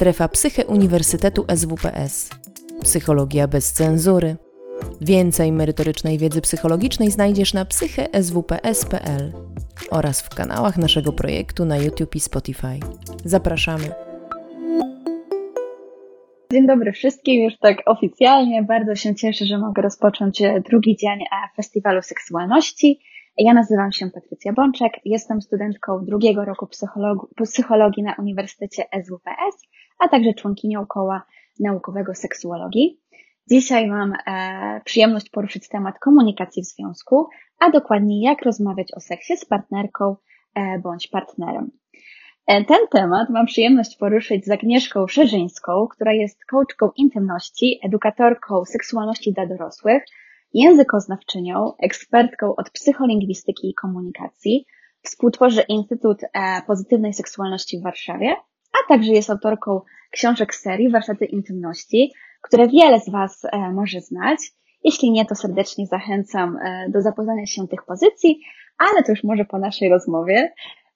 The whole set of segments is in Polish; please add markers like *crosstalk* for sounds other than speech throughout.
Strefa Psyche Uniwersytetu SWPS. Psychologia bez cenzury. Więcej merytorycznej wiedzy psychologicznej znajdziesz na psycheswps.pl oraz w kanałach naszego projektu na YouTube i Spotify. Zapraszamy. Dzień dobry wszystkim, już tak oficjalnie. Bardzo się cieszę, że mogę rozpocząć drugi dzień Festiwalu Seksualności. Ja nazywam się Patrycja Bączek, jestem studentką drugiego roku psychologii na Uniwersytecie SWPS, a także członkinią koła naukowego seksuologii. Dzisiaj mam e, przyjemność poruszyć temat komunikacji w związku, a dokładniej jak rozmawiać o seksie z partnerką e, bądź partnerem. E, ten temat mam przyjemność poruszyć z Agnieszką Szerzyńską, która jest coachką intymności, edukatorką seksualności dla dorosłych, językoznawczynią, ekspertką od psycholingwistyki i komunikacji, współtworzy Instytut e, Pozytywnej Seksualności w Warszawie, a także jest autorką książek serii Warsztaty Intymności, które wiele z Was e, może znać. Jeśli nie, to serdecznie zachęcam e, do zapoznania się tych pozycji, ale to już może po naszej rozmowie.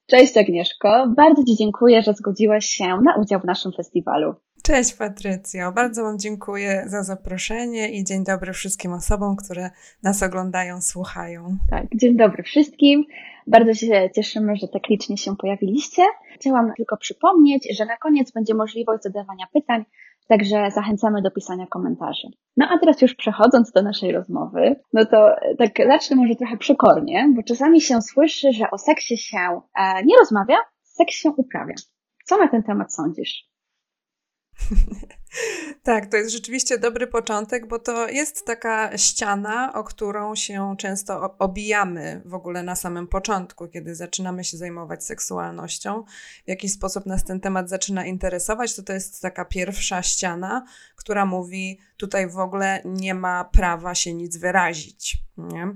Cześć Agnieszko, bardzo Ci dziękuję, że zgodziłaś się na udział w naszym festiwalu. Cześć Patrycjo, bardzo Wam dziękuję za zaproszenie i dzień dobry wszystkim osobom, które nas oglądają, słuchają. Tak, dzień dobry wszystkim. Bardzo się cieszymy, że tak licznie się pojawiliście. Chciałam tylko przypomnieć, że na koniec będzie możliwość zadawania pytań, także zachęcamy do pisania komentarzy. No a teraz już przechodząc do naszej rozmowy, no to tak zacznę może trochę przekornie, bo czasami się słyszy, że o seksie się e, nie rozmawia, seks się uprawia. Co na ten temat sądzisz? *laughs* tak, to jest rzeczywiście dobry początek, bo to jest taka ściana, o którą się często obijamy w ogóle na samym początku, kiedy zaczynamy się zajmować seksualnością. W jakiś sposób nas ten temat zaczyna interesować, to to jest taka pierwsza ściana, która mówi, tutaj w ogóle nie ma prawa się nic wyrazić. Nie?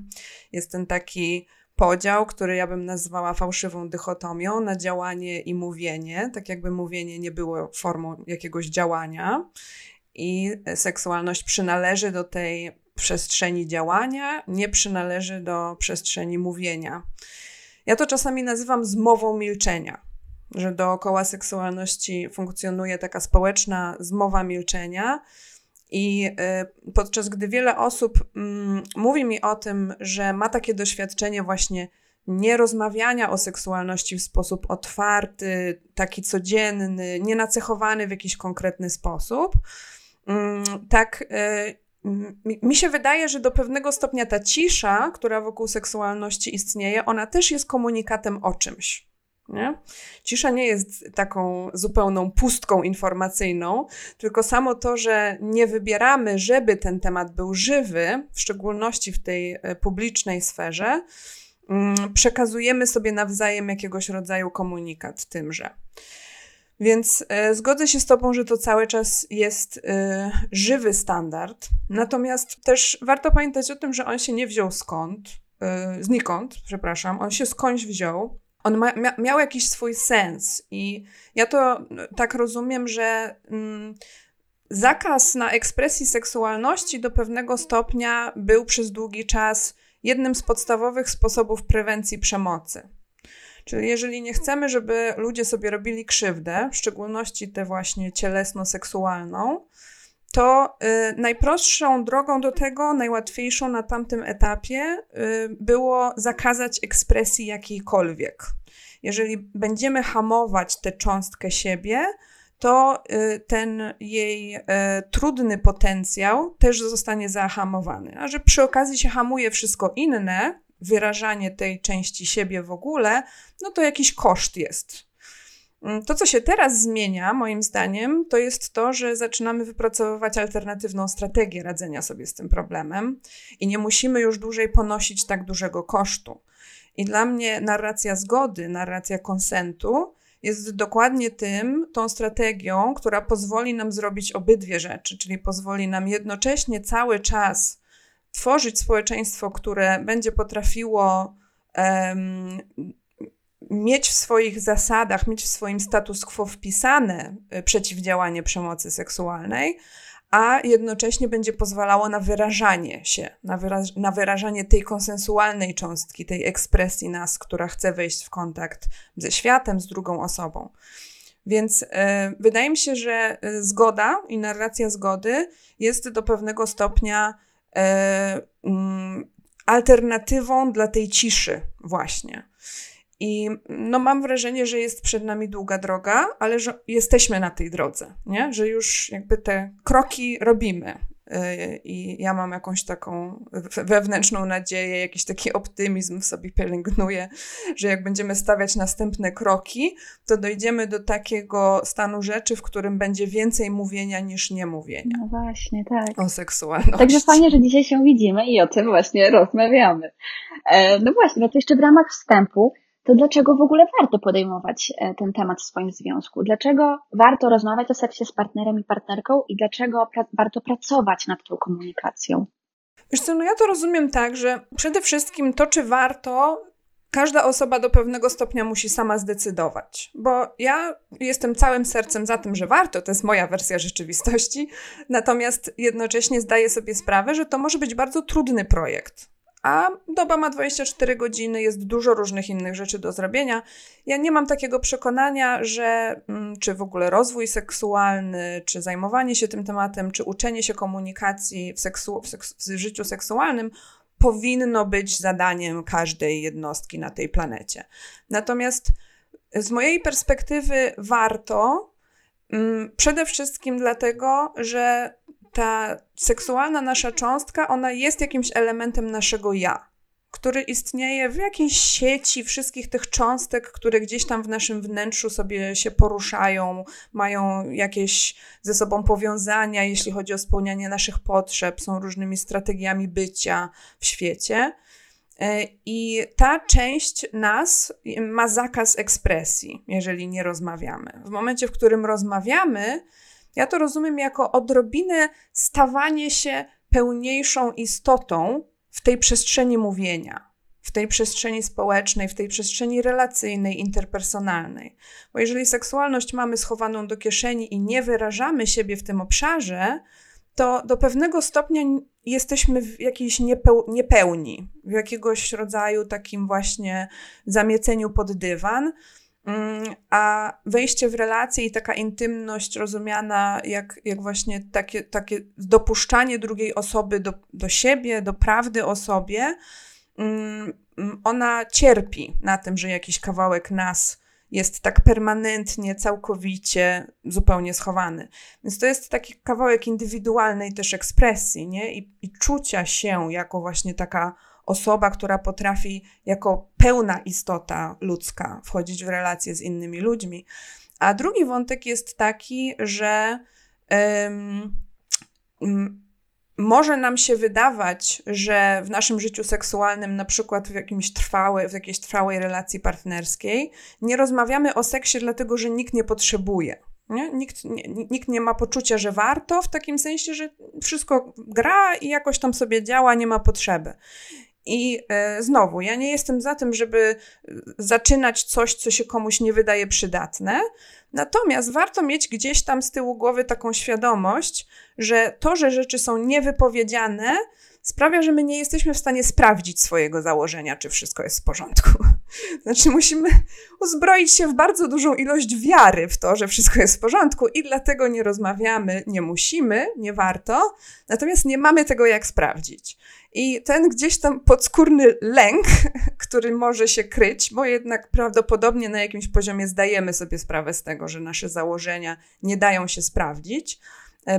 Jest ten taki podział, który ja bym nazwała fałszywą dychotomią na działanie i mówienie, tak jakby mówienie nie było formą jakiegoś działania i seksualność przynależy do tej przestrzeni działania, nie przynależy do przestrzeni mówienia. Ja to czasami nazywam zmową milczenia, że dookoła seksualności funkcjonuje taka społeczna zmowa milczenia, i y, podczas gdy wiele osób mm, mówi mi o tym, że ma takie doświadczenie właśnie nierozmawiania o seksualności w sposób otwarty, taki codzienny, nienacechowany w jakiś konkretny sposób, mm, tak y, mi się wydaje, że do pewnego stopnia ta cisza, która wokół seksualności istnieje, ona też jest komunikatem o czymś. Nie? Cisza nie jest taką zupełną pustką informacyjną, tylko samo to, że nie wybieramy, żeby ten temat był żywy, w szczególności w tej e, publicznej sferze, mm, przekazujemy sobie nawzajem jakiegoś rodzaju komunikat tymże. Więc y, zgodzę się z Tobą, że to cały czas jest y, żywy standard. Natomiast też warto pamiętać o tym, że on się nie wziął skąd, znikąd, przepraszam, on się skądś wziął on ma, mia, miał jakiś swój sens. I ja to tak rozumiem, że mm, zakaz na ekspresji seksualności do pewnego stopnia był przez długi czas jednym z podstawowych sposobów prewencji przemocy. Czyli jeżeli nie chcemy, żeby ludzie sobie robili krzywdę, w szczególności tę właśnie cielesno-seksualną, to y, najprostszą drogą do tego, najłatwiejszą na tamtym etapie, y, było zakazać ekspresji jakiejkolwiek. Jeżeli będziemy hamować tę cząstkę siebie, to y, ten jej y, trudny potencjał też zostanie zahamowany. A że przy okazji się hamuje wszystko inne, wyrażanie tej części siebie w ogóle, no to jakiś koszt jest. Mm, to, co się teraz zmienia, moim zdaniem, to jest to, że zaczynamy wypracowywać alternatywną strategię radzenia sobie z tym problemem i nie musimy już dłużej ponosić tak dużego kosztu. I dla mnie narracja zgody, narracja konsentu jest dokładnie tym, tą strategią, która pozwoli nam zrobić obydwie rzeczy, czyli pozwoli nam jednocześnie cały czas tworzyć społeczeństwo, które będzie potrafiło mieć w swoich zasadach, mieć w swoim status quo wpisane y, przeciwdziałanie przemocy seksualnej, a jednocześnie będzie pozwalało na wyrażanie się, na, wyraż na wyrażanie tej konsensualnej cząstki, tej ekspresji nas, która chce wejść w kontakt ze światem, z drugą osobą. Więc e, wydaje mi się, że e, zgoda i narracja zgody jest do pewnego stopnia mm, alternatywą dla tej ciszy, właśnie. I no, mam wrażenie, że jest przed nami długa droga, ale że jesteśmy na tej drodze, nie? że już jakby te kroki robimy. I ja mam jakąś taką wewnętrzną nadzieję, jakiś taki optymizm w sobie pielęgnuję, że jak będziemy stawiać następne kroki, to dojdziemy do takiego stanu rzeczy, w którym będzie więcej mówienia niż niemówienia. No właśnie, tak. O seksualności. Także fajnie, że dzisiaj się widzimy i o tym właśnie rozmawiamy. E, no właśnie, no to jeszcze w ramach wstępu to dlaczego w ogóle warto podejmować e, ten temat w swoim związku? Dlaczego warto rozmawiać o seksie z partnerem i partnerką i dlaczego pra warto pracować nad tą komunikacją? Wiesz co, no ja to rozumiem tak, że przede wszystkim to, czy warto, każda osoba do pewnego stopnia musi sama zdecydować. Bo ja jestem całym sercem za tym, że warto, to jest moja wersja rzeczywistości, natomiast jednocześnie zdaję sobie sprawę, że to może być bardzo trudny projekt a doba ma 24 godziny, jest dużo różnych innych rzeczy do zrobienia. Ja nie mam takiego przekonania, że mm, czy w ogóle rozwój seksualny, czy zajmowanie się tym tematem, czy uczenie się komunikacji w, seksu, w, w życiu seksualnym powinno być zadaniem każdej jednostki na tej planecie. Natomiast z mojej perspektywy warto, mm, przede wszystkim dlatego, że ta seksualna nasza cząstka, ona jest jakimś elementem naszego ja, który istnieje w jakiejś sieci wszystkich tych cząstek, które gdzieś tam w naszym wnętrzu sobie się poruszają, mają jakieś ze sobą powiązania, jeśli chodzi o spełnianie naszych potrzeb, są różnymi strategiami bycia w świecie. E, I ta część nas ma zakaz ekspresji, jeżeli nie rozmawiamy. W momencie, w którym rozmawiamy, ja to rozumiem jako odrobinę stawanie się pełniejszą istotą w tej przestrzeni mówienia, w tej przestrzeni społecznej, w tej przestrzeni relacyjnej, interpersonalnej. Bo jeżeli seksualność mamy schowaną do kieszeni i nie wyrażamy siebie w tym obszarze, to do pewnego stopnia jesteśmy w jakiejś niepeł niepełni, w jakiegoś rodzaju takim właśnie zamieceniu pod dywan. Mm, a wejście w relacje i taka intymność rozumiana jak, jak właśnie takie, takie dopuszczanie drugiej osoby do, do siebie, do prawdy o sobie, mm, ona cierpi na tym, że jakiś kawałek nas jest tak permanentnie, całkowicie, zupełnie schowany. Więc to jest taki kawałek indywidualnej też ekspresji, nie? I, i czucia się jako właśnie taka osoba, która potrafi jako pełna istota ludzka wchodzić w relacje z innymi ludźmi. A drugi wątek jest taki, że um, może nam się wydawać, że w naszym życiu seksualnym, na przykład w, jakimś trwałej, w jakiejś trwałej relacji partnerskiej, nie rozmawiamy o seksie, dlatego że nikt nie potrzebuje. Nie? Nikt, nie, nikt nie ma poczucia, że warto, w takim sensie, że wszystko gra i jakoś tam sobie działa, nie ma potrzeby. I e, znowu, ja nie jestem za tym, żeby zaczynać coś, co się komuś nie wydaje przydatne. Natomiast warto mieć gdzieś tam z tyłu głowy taką świadomość, że to, że rzeczy są niewypowiedziane, sprawia, że my nie jesteśmy w stanie sprawdzić swojego założenia, czy wszystko jest w porządku. *laughs* Znaczy, musimy uzbroić się w bardzo dużą ilość wiary w to, że wszystko jest w porządku, i dlatego nie rozmawiamy, nie musimy, nie warto, natomiast nie mamy tego jak sprawdzić. I ten gdzieś tam podskórny lęk, *laughs* który może się kryć, bo jednak prawdopodobnie na jakimś poziomie zdajemy sobie sprawę z tego, że nasze założenia nie dają się sprawdzić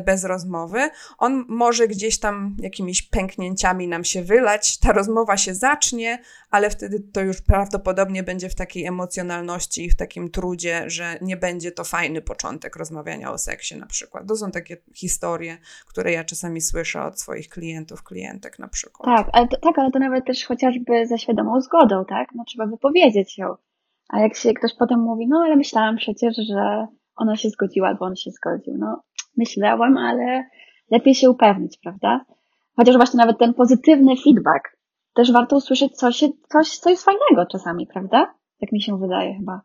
bez rozmowy. On może gdzieś tam jakimiś pęknięciami nam się wylać, ta rozmowa się zacznie, ale wtedy to już prawdopodobnie będzie w takiej emocjonalności i w takim trudzie, że nie będzie to fajny początek rozmawiania o seksie na przykład. To są takie historie, które ja czasami słyszę od swoich klientów, klientek na przykład. Tak, ale to, tak, ale to nawet też chociażby ze świadomą zgodą, tak? No trzeba wypowiedzieć ją. A jak się ktoś potem mówi, no ale myślałam przecież, że ona się zgodziła albo on się zgodził. No myślałam, ale lepiej się upewnić, prawda? Chociaż właśnie nawet ten pozytywny feedback, też warto usłyszeć coś, coś, co jest fajnego czasami, prawda? Tak mi się wydaje chyba.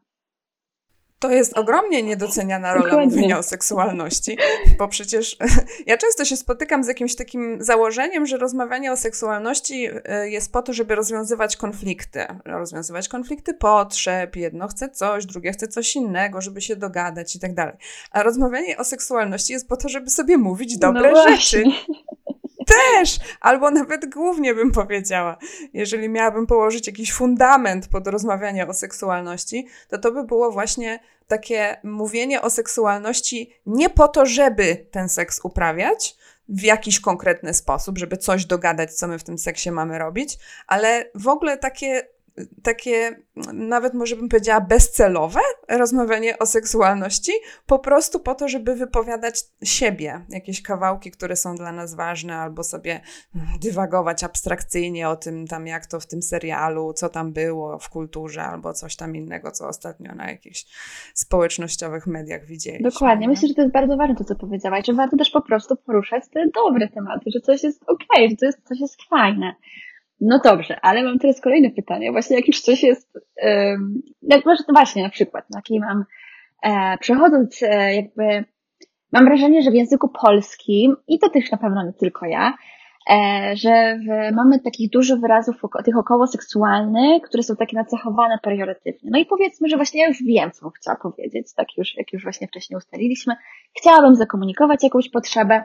To jest ogromnie niedoceniana rola Dokładnie. mówienia o seksualności, bo przecież *laughs* ja często się spotykam z jakimś takim założeniem, że rozmawianie o seksualności e, jest po to, żeby rozwiązywać konflikty. Rozwiązywać konflikty potrzeb, jedno chce coś, drugie chce coś innego, żeby się dogadać i tak dalej. A rozmawianie o seksualności jest po to, żeby sobie mówić dobre no rzeczy. *laughs* Też, albo nawet głównie bym powiedziała, jeżeli miałabym położyć jakiś fundament pod rozmawianie o seksualności, to to by było właśnie takie mówienie o seksualności nie po to, żeby ten seks uprawiać, w jakiś konkretny sposób, żeby coś dogadać, co my w tym seksie mamy robić, ale w ogóle takie takie, nawet może bym powiedziała, bezcelowe rozmawianie o seksualności, po prostu po to, żeby wypowiadać siebie, jakieś kawałki, które są dla nas ważne, albo sobie dywagować abstrakcyjnie o tym, tam jak to w tym serialu, co tam było w kulturze, albo coś tam innego, co ostatnio na jakichś społecznościowych mediach widzieliśmy. Dokładnie. Myślę, że to jest bardzo ważne to, co powiedziałaś, że warto też po prostu poruszać te dobre tematy, że coś jest okej, okay, że jest, coś jest fajne. No dobrze, ale mam teraz kolejne pytanie. Właśnie jak już coś jest, um, jak może to właśnie na przykład, taki mam, e, przechodząc e, jakby, mam wrażenie, że w języku polskim, i to też na pewno nie tylko ja, e, że w, mamy takich dużo wyrazów tych około seksualnych, które są takie nacechowane periorytetywnie. No i powiedzmy, że właśnie ja już wiem, co chciała powiedzieć, tak już, jak już właśnie wcześniej ustaliliśmy. Chciałabym zakomunikować jakąś potrzebę,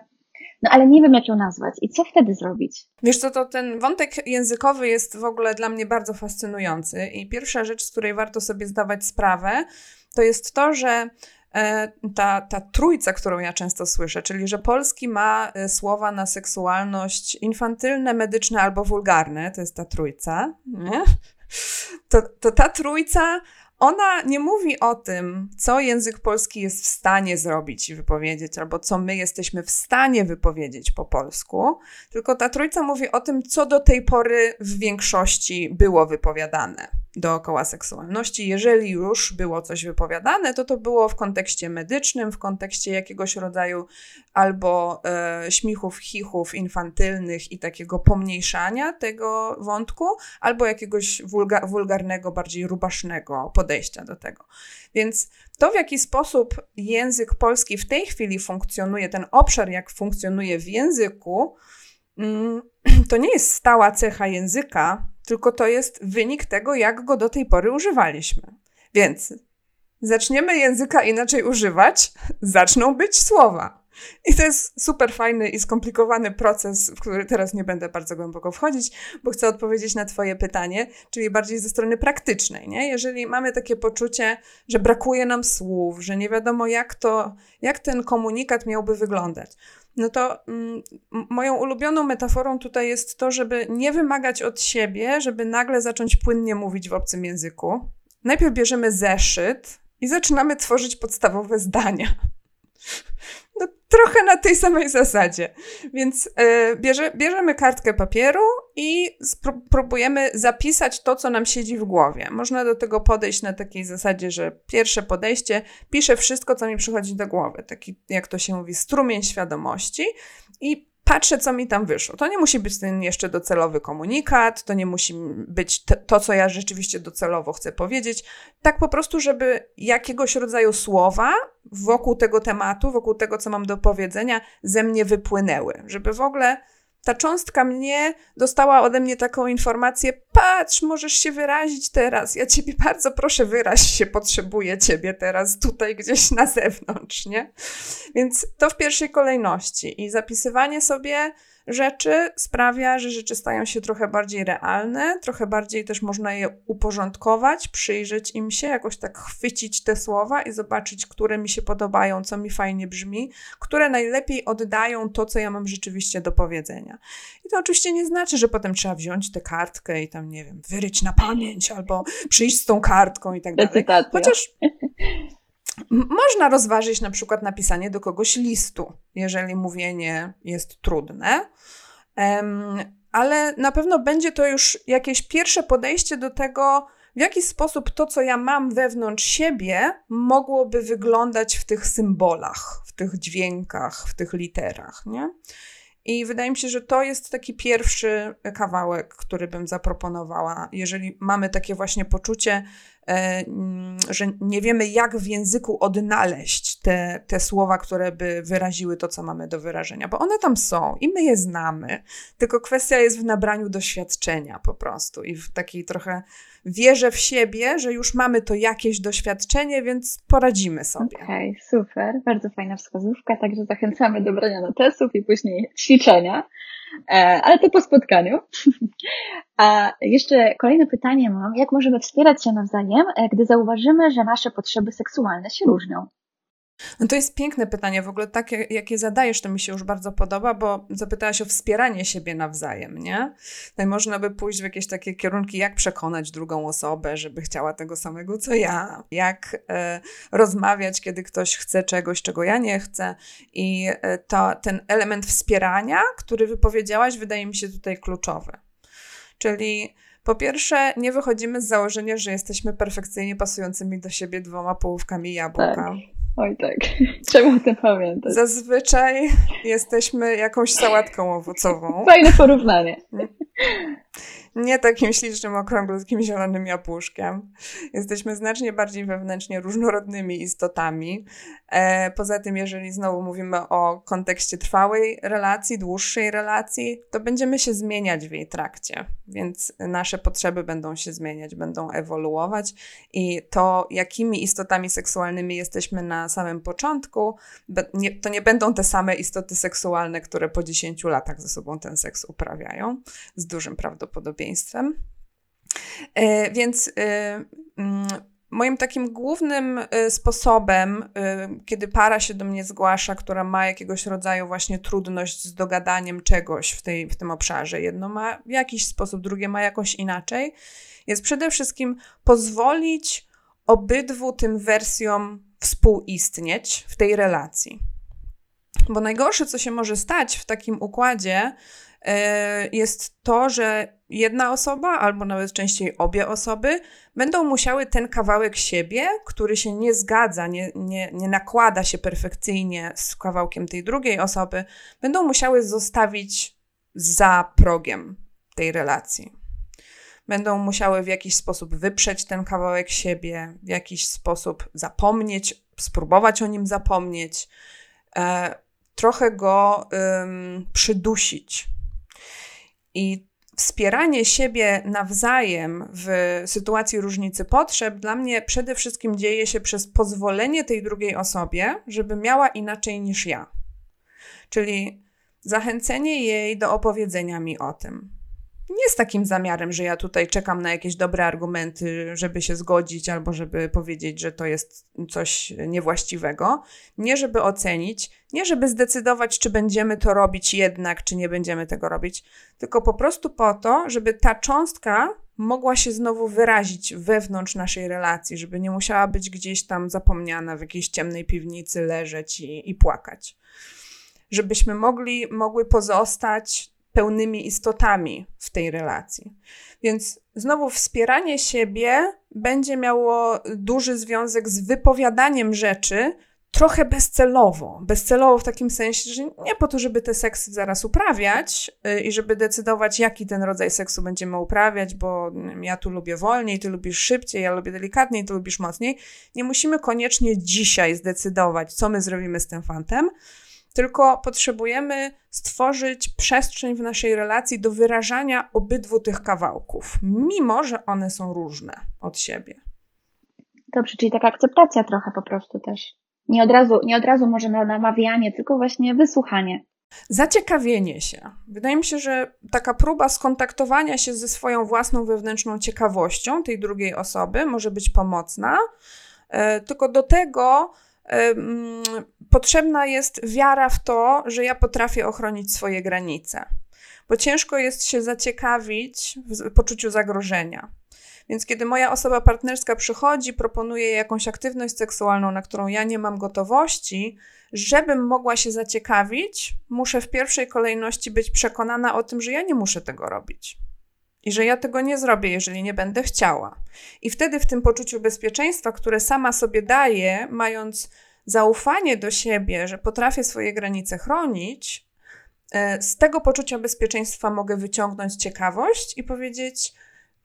no ale nie wiem, jak ją nazwać. I co wtedy zrobić? Wiesz co, to ten wątek językowy jest w ogóle dla mnie bardzo fascynujący. I pierwsza rzecz, z której warto sobie zdawać sprawę, to jest to, że e, ta, ta trójca, którą ja często słyszę, czyli że polski ma e, słowa na seksualność infantylne, medyczne albo wulgarne, to jest ta trójca, nie? To, to ta trójca ona nie mówi o tym, co język polski jest w stanie zrobić i wypowiedzieć, albo co my jesteśmy w stanie wypowiedzieć po polsku, tylko ta trójca mówi o tym, co do tej pory w większości było wypowiadane dookoła seksualności. Jeżeli już było coś wypowiadane, to to było w kontekście medycznym, w kontekście jakiegoś rodzaju albo e, śmichów, chichów infantylnych i takiego pomniejszania tego wątku, albo jakiegoś wulga wulgarnego, bardziej rubasznego podejścia do tego. Więc to, w jaki sposób język polski w tej chwili funkcjonuje, ten obszar, jak funkcjonuje w języku, mm, *clears throat* to nie jest stała cecha języka, tylko to jest wynik tego, jak go do tej pory używaliśmy. Więc zaczniemy języka inaczej używać, *laughs* zaczną być słowa. I to jest super fajny i skomplikowany proces, w który teraz nie będę bardzo głęboko wchodzić, bo chcę odpowiedzieć na Twoje pytanie, czyli bardziej ze strony praktycznej. Nie? Jeżeli mamy takie poczucie, że brakuje nam słów, że nie wiadomo, jak, to, jak ten komunikat miałby wyglądać, no to mm, moją ulubioną metaforą tutaj jest to, żeby nie wymagać od siebie, żeby nagle zacząć płynnie mówić w obcym języku. Najpierw bierzemy zeszyt i zaczynamy tworzyć podstawowe zdania. No, trochę na tej samej zasadzie. Więc yy, bierze, bierzemy kartkę papieru i próbujemy zapisać to, co nam siedzi w głowie. Można do tego podejść na takiej zasadzie, że pierwsze podejście piszę wszystko, co mi przychodzi do głowy. Taki, jak to się mówi, strumień świadomości. I patrzę, co mi tam wyszło. To nie musi być ten jeszcze docelowy komunikat, to nie musi być to, co ja rzeczywiście docelowo chcę powiedzieć. Tak po prostu, żeby jakiegoś rodzaju słowa wokół tego tematu, wokół tego, co mam do powiedzenia, ze mnie wypłynęły. Żeby w ogóle ta cząstka mnie dostała ode mnie taką informację: patrz, możesz się wyrazić teraz. Ja ciebie *laughs* bardzo proszę, wyraź się, potrzebuję ciebie teraz tutaj gdzieś na zewnątrz, nie? Więc to w pierwszej kolejności. I zapisywanie sobie rzeczy sprawia, że rzeczy stają się trochę bardziej realne, trochę bardziej też można je uporządkować, przyjrzeć im się, jakoś tak chwycić te słowa i zobaczyć, które mi się podobają, co mi fajnie brzmi, które najlepiej oddają to, co ja mam rzeczywiście do powiedzenia. I to oczywiście nie znaczy, że potem trzeba wziąć tę kartkę i tam, nie wiem, wyryć na pamięć albo przyjść z tą kartką i tak dalej. Chociaż można rozważyć na przykład napisanie do kogoś listu, jeżeli mówienie jest trudne, ale na pewno będzie to już jakieś pierwsze podejście do tego, w jaki sposób to, co ja mam wewnątrz siebie, mogłoby wyglądać w tych symbolach, w tych dźwiękach, w tych literach. Nie? I wydaje mi się, że to jest taki pierwszy kawałek, który bym zaproponowała, jeżeli mamy takie właśnie poczucie, że nie wiemy, jak w języku odnaleźć te, te słowa, które by wyraziły to, co mamy do wyrażenia, bo one tam są i my je znamy, tylko kwestia jest w nabraniu doświadczenia po prostu i w takiej trochę wierze w siebie, że już mamy to jakieś doświadczenie, więc poradzimy sobie. Okej, okay, super, bardzo fajna wskazówka, także zachęcamy do brania notesów i później ćwiczenia, e, ale to po spotkaniu. *laughs* A jeszcze kolejne pytanie mam, jak możemy wspierać się nawzajem, e, gdy zauważymy, że nasze potrzeby seksualne się różnią? No to jest piękne pytanie. W ogóle takie, jakie zadajesz, to mi się już bardzo podoba, bo zapytałaś o wspieranie siebie nawzajem, nie? No i można by pójść w jakieś takie kierunki, jak przekonać drugą osobę, żeby chciała tego samego, co ja. Jak e, rozmawiać, kiedy ktoś chce czegoś, czego ja nie chcę. I e, to, ten element wspierania, który wypowiedziałaś, wydaje mi się tutaj kluczowy. Czyli po pierwsze, nie wychodzimy z założenia, że jesteśmy perfekcyjnie pasującymi do siebie dwoma połówkami jabłka. Tak. Oj tak, *laughs* trzeba o tym pamiętać. Zazwyczaj jesteśmy jakąś sałatką owocową. Fajne porównanie nie takim ślicznym, okrągłym, zielonym jabłuszkiem. Jesteśmy znacznie bardziej wewnętrznie różnorodnymi istotami. E, poza tym, jeżeli znowu mówimy o kontekście trwałej relacji, dłuższej relacji, to będziemy się zmieniać w jej trakcie, więc nasze potrzeby będą się zmieniać, będą ewoluować i to, jakimi istotami seksualnymi jesteśmy na samym początku, to nie będą te same istoty seksualne, które po 10 latach ze sobą ten seks uprawiają, z dużym prawdopodobieństwem podobieństwem. E, więc e, mm, moim takim głównym e, sposobem, kiedy para się do mnie zgłasza, która ma jakiegoś rodzaju właśnie trudność z dogadaniem czegoś w, tej, w tym obszarze, jedno ma w jakiś sposób, drugie ma jakoś inaczej, jest przede wszystkim pozwolić obydwu tym wersjom współistnieć w tej relacji. Bo najgorsze, co się może stać w takim układzie, jest to, że jedna osoba, albo nawet częściej obie osoby, będą musiały ten kawałek siebie, który się nie zgadza, nie, nie, nie nakłada się perfekcyjnie z kawałkiem tej drugiej osoby, będą musiały zostawić za progiem tej relacji. Będą musiały w jakiś sposób wyprzeć ten kawałek siebie, w jakiś sposób zapomnieć, spróbować o nim zapomnieć, e, trochę go przydusić. I wspieranie siebie nawzajem w sytuacji różnicy potrzeb dla mnie przede wszystkim dzieje się przez pozwolenie tej drugiej osobie, żeby miała inaczej niż ja. Czyli zachęcenie jej do opowiedzenia mi o tym nie z takim zamiarem, że ja tutaj czekam na jakieś dobre argumenty, żeby się zgodzić albo żeby powiedzieć, że to jest coś niewłaściwego. Nie żeby ocenić, nie żeby zdecydować, czy będziemy to robić jednak, czy nie będziemy tego robić, tylko po prostu po to, żeby ta cząstka mogła się znowu wyrazić wewnątrz naszej relacji, żeby nie musiała być gdzieś tam zapomniana w jakiejś ciemnej piwnicy, leżeć i, i płakać. Żebyśmy mogli, mogły pozostać pełnymi istotami w tej relacji. Więc znowu wspieranie siebie będzie miało duży związek z wypowiadaniem rzeczy, trochę bezcelowo. Bezcelowo w takim sensie, że nie po to, żeby te seksy zaraz uprawiać yy, i żeby decydować, jaki ten rodzaj seksu będziemy uprawiać, bo ja tu lubię wolniej, ty lubisz szybciej, ja lubię delikatniej, ty lubisz mocniej. Nie musimy koniecznie dzisiaj zdecydować, co my zrobimy z tym fantem, tylko potrzebujemy stworzyć przestrzeń w naszej relacji do wyrażania obydwu tych kawałków, mimo że one są różne od siebie. Dobrze, czyli taka akceptacja trochę po prostu też. Nie od razu, nie od razu może na namawianie, tylko właśnie wysłuchanie. Zaciekawienie się. Wydaje mi się, że taka próba skontaktowania się ze swoją własną wewnętrzną ciekawością tej drugiej osoby może być pomocna, e, tylko do tego potrzebna jest wiara w to, że ja potrafię ochronić swoje granice. Bo ciężko jest się zaciekawić w poczuciu zagrożenia. Więc kiedy moja osoba partnerska przychodzi, proponuje jakąś aktywność seksualną, na którą ja nie mam gotowości, żebym mogła się zaciekawić, muszę w pierwszej kolejności być przekonana o tym, że ja nie muszę tego robić. I że ja tego nie zrobię, jeżeli nie będę chciała. I wtedy w tym poczuciu bezpieczeństwa, które sama sobie daję, mając zaufanie do siebie, że potrafię swoje granice chronić, e, z tego poczucia bezpieczeństwa mogę wyciągnąć ciekawość i powiedzieć: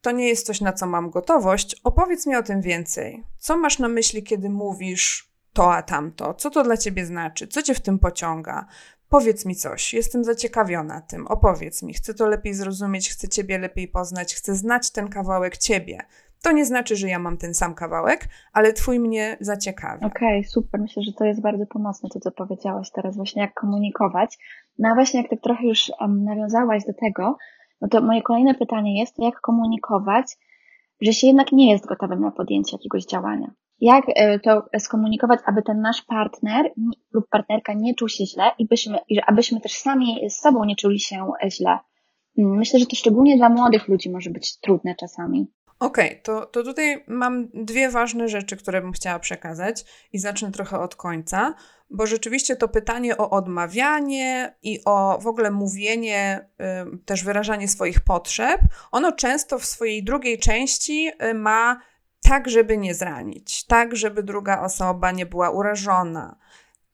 to nie jest coś, na co mam gotowość. Opowiedz mi o tym więcej. Co masz na myśli, kiedy mówisz to a tamto? Co to dla ciebie znaczy? Co cię w tym pociąga? Powiedz mi coś, jestem zaciekawiona tym, opowiedz mi, chcę to lepiej zrozumieć, chcę Ciebie lepiej poznać, chcę znać ten kawałek Ciebie. To nie znaczy, że ja mam ten sam kawałek, ale Twój mnie zaciekawi. Okej, okay, super. Myślę, że to jest bardzo pomocne, to co powiedziałaś teraz, właśnie jak komunikować. No a właśnie jak tak trochę już um, nawiązałaś do tego, no to moje kolejne pytanie jest, jak komunikować, że się jednak nie jest gotowym na podjęcie jakiegoś działania. Jak e, to skomunikować, aby ten nasz partner lub partnerka nie czuł się źle i byśmy, abyśmy też sami z sobą nie czuli się źle. Mm, myślę, że to szczególnie dla młodych ludzi może być trudne czasami. Okej, okay, to, to tutaj mam dwie ważne rzeczy, które bym chciała przekazać i zacznę trochę od końca, bo rzeczywiście to pytanie o odmawianie i o w ogóle mówienie, y, też wyrażanie swoich potrzeb, ono często w swojej drugiej części y, ma tak, żeby nie zranić, tak, żeby druga osoba nie była urażona,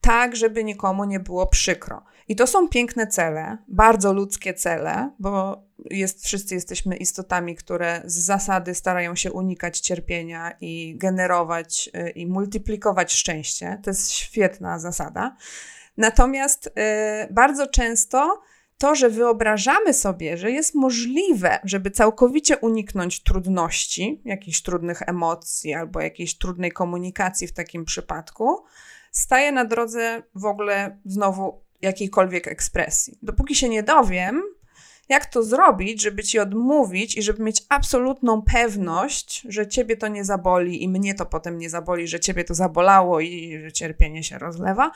tak, żeby nikomu nie było przykro. I to są piękne cele, bardzo ludzkie cele, bo jest, wszyscy jesteśmy istotami, które z zasady starają się unikać cierpienia i generować y, i multiplikować szczęście. To jest świetna zasada. Natomiast y, bardzo często to, że wyobrażamy sobie, że jest możliwe, żeby całkowicie uniknąć trudności, jakichś trudnych emocji albo jakiejś trudnej komunikacji w takim przypadku, staje na drodze w ogóle znowu jakiejkolwiek ekspresji. Dopóki się nie dowiem, jak to zrobić, żeby ci odmówić i żeby mieć absolutną pewność, że ciebie to nie zaboli i mnie to potem nie zaboli, że ciebie to zabolało i że cierpienie się rozlewa,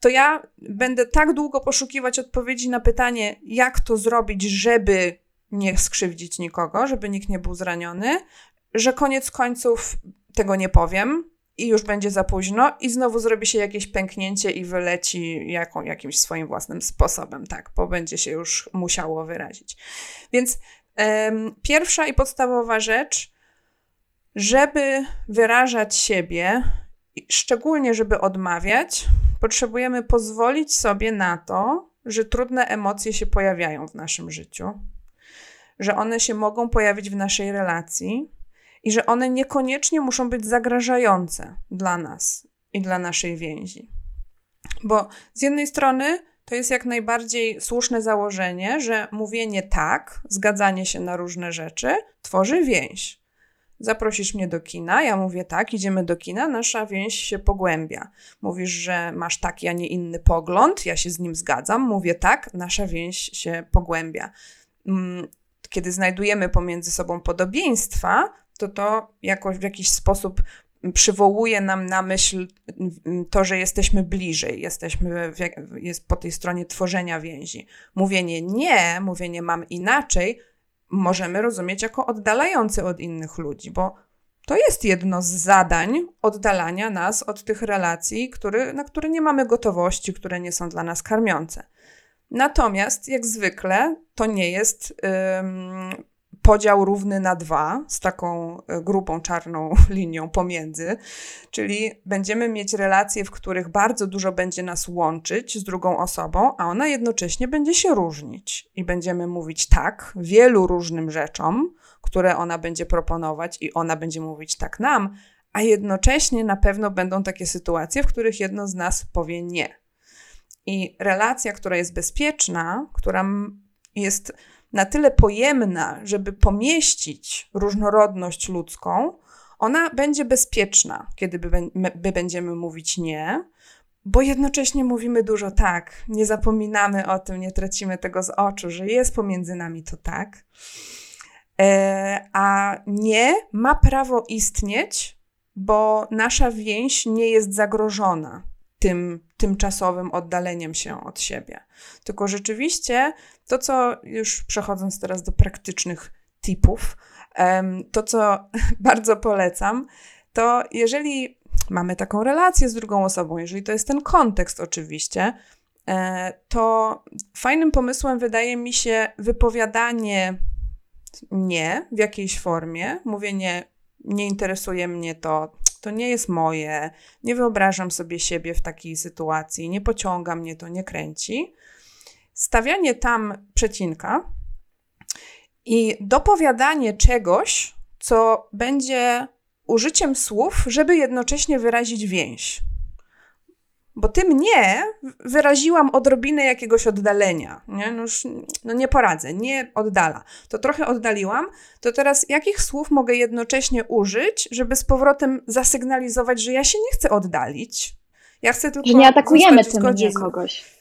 to ja będę tak długo poszukiwać odpowiedzi na pytanie, jak to zrobić, żeby nie skrzywdzić nikogo, żeby nikt nie był zraniony, że koniec końców tego nie powiem i już będzie za późno i znowu zrobi się jakieś pęknięcie i wyleci jaką, jakimś swoim własnym sposobem, tak, bo będzie się już musiało wyrazić. Więc pierwsza i podstawowa rzecz, żeby wyrażać siebie, szczególnie żeby odmawiać, potrzebujemy pozwolić sobie na to, że trudne emocje się pojawiają w naszym życiu, że one się mogą pojawić w naszej relacji i że one niekoniecznie muszą być zagrażające dla nas i dla naszej więzi. Bo z jednej strony to jest jak najbardziej słuszne założenie, że mówienie tak, zgadzanie się na różne rzeczy tworzy więź zaprosisz mnie do kina, ja mówię tak, idziemy do kina, nasza więź się pogłębia. Mówisz, że masz taki, a nie inny pogląd, ja się z nim zgadzam, mówię tak, nasza więź się pogłębia. Mm, kiedy znajdujemy pomiędzy sobą podobieństwa, to to jakoś w jakiś sposób przywołuje nam na myśl mm, to, że jesteśmy bliżej, jesteśmy w, jest po tej stronie tworzenia więzi. Mówienie nie, mówienie mam inaczej, możemy rozumieć jako oddalający od innych ludzi, bo to jest jedno z zadań oddalania nas od tych relacji, który, na które nie mamy gotowości, które nie są dla nas karmiące. Natomiast, jak zwykle, to nie jest podział równy na dwa z taką e, grubą czarną *laughs* linią pomiędzy, czyli będziemy mieć relacje, w których bardzo dużo będzie nas łączyć z drugą osobą, a ona jednocześnie będzie się różnić i będziemy mówić tak wielu różnym rzeczom, które ona będzie proponować i ona będzie mówić tak nam, a jednocześnie na pewno będą takie sytuacje, w których jedno z nas powie nie. I relacja, która jest bezpieczna, która jest na tyle pojemna, żeby pomieścić różnorodność ludzką, ona będzie bezpieczna, kiedy by, by będziemy mówić nie, bo jednocześnie mówimy dużo tak, nie zapominamy o tym, nie tracimy tego z oczu, że jest pomiędzy nami to tak. E, a nie ma prawo istnieć, bo nasza więź nie jest zagrożona tym tymczasowym oddaleniem się od siebie. Tylko rzeczywiście to, co już przechodząc teraz do praktycznych tipów, to, co *laughs* bardzo polecam, to jeżeli mamy taką relację z drugą osobą, jeżeli to jest ten kontekst oczywiście, e, to fajnym pomysłem wydaje mi się wypowiadanie nie w jakiejś formie, mówienie nie interesuje mnie to, to nie jest moje, nie wyobrażam sobie siebie w takiej sytuacji, nie pociąga mnie to, nie kręci. Stawianie tam przecinka I dopowiadanie czegoś, co będzie użyciem słów, żeby jednocześnie wyrazić więź. Bo ty mnie wyraziłam odrobinę jakiegoś oddalenia. Nie? No, już, no nie poradzę, nie oddala. To trochę oddaliłam. To teraz jakich słów mogę jednocześnie użyć, żeby z powrotem zasygnalizować, że ja się nie chcę oddalić? Ja chcę tylko. Że nie atakujemy tym nie kogoś.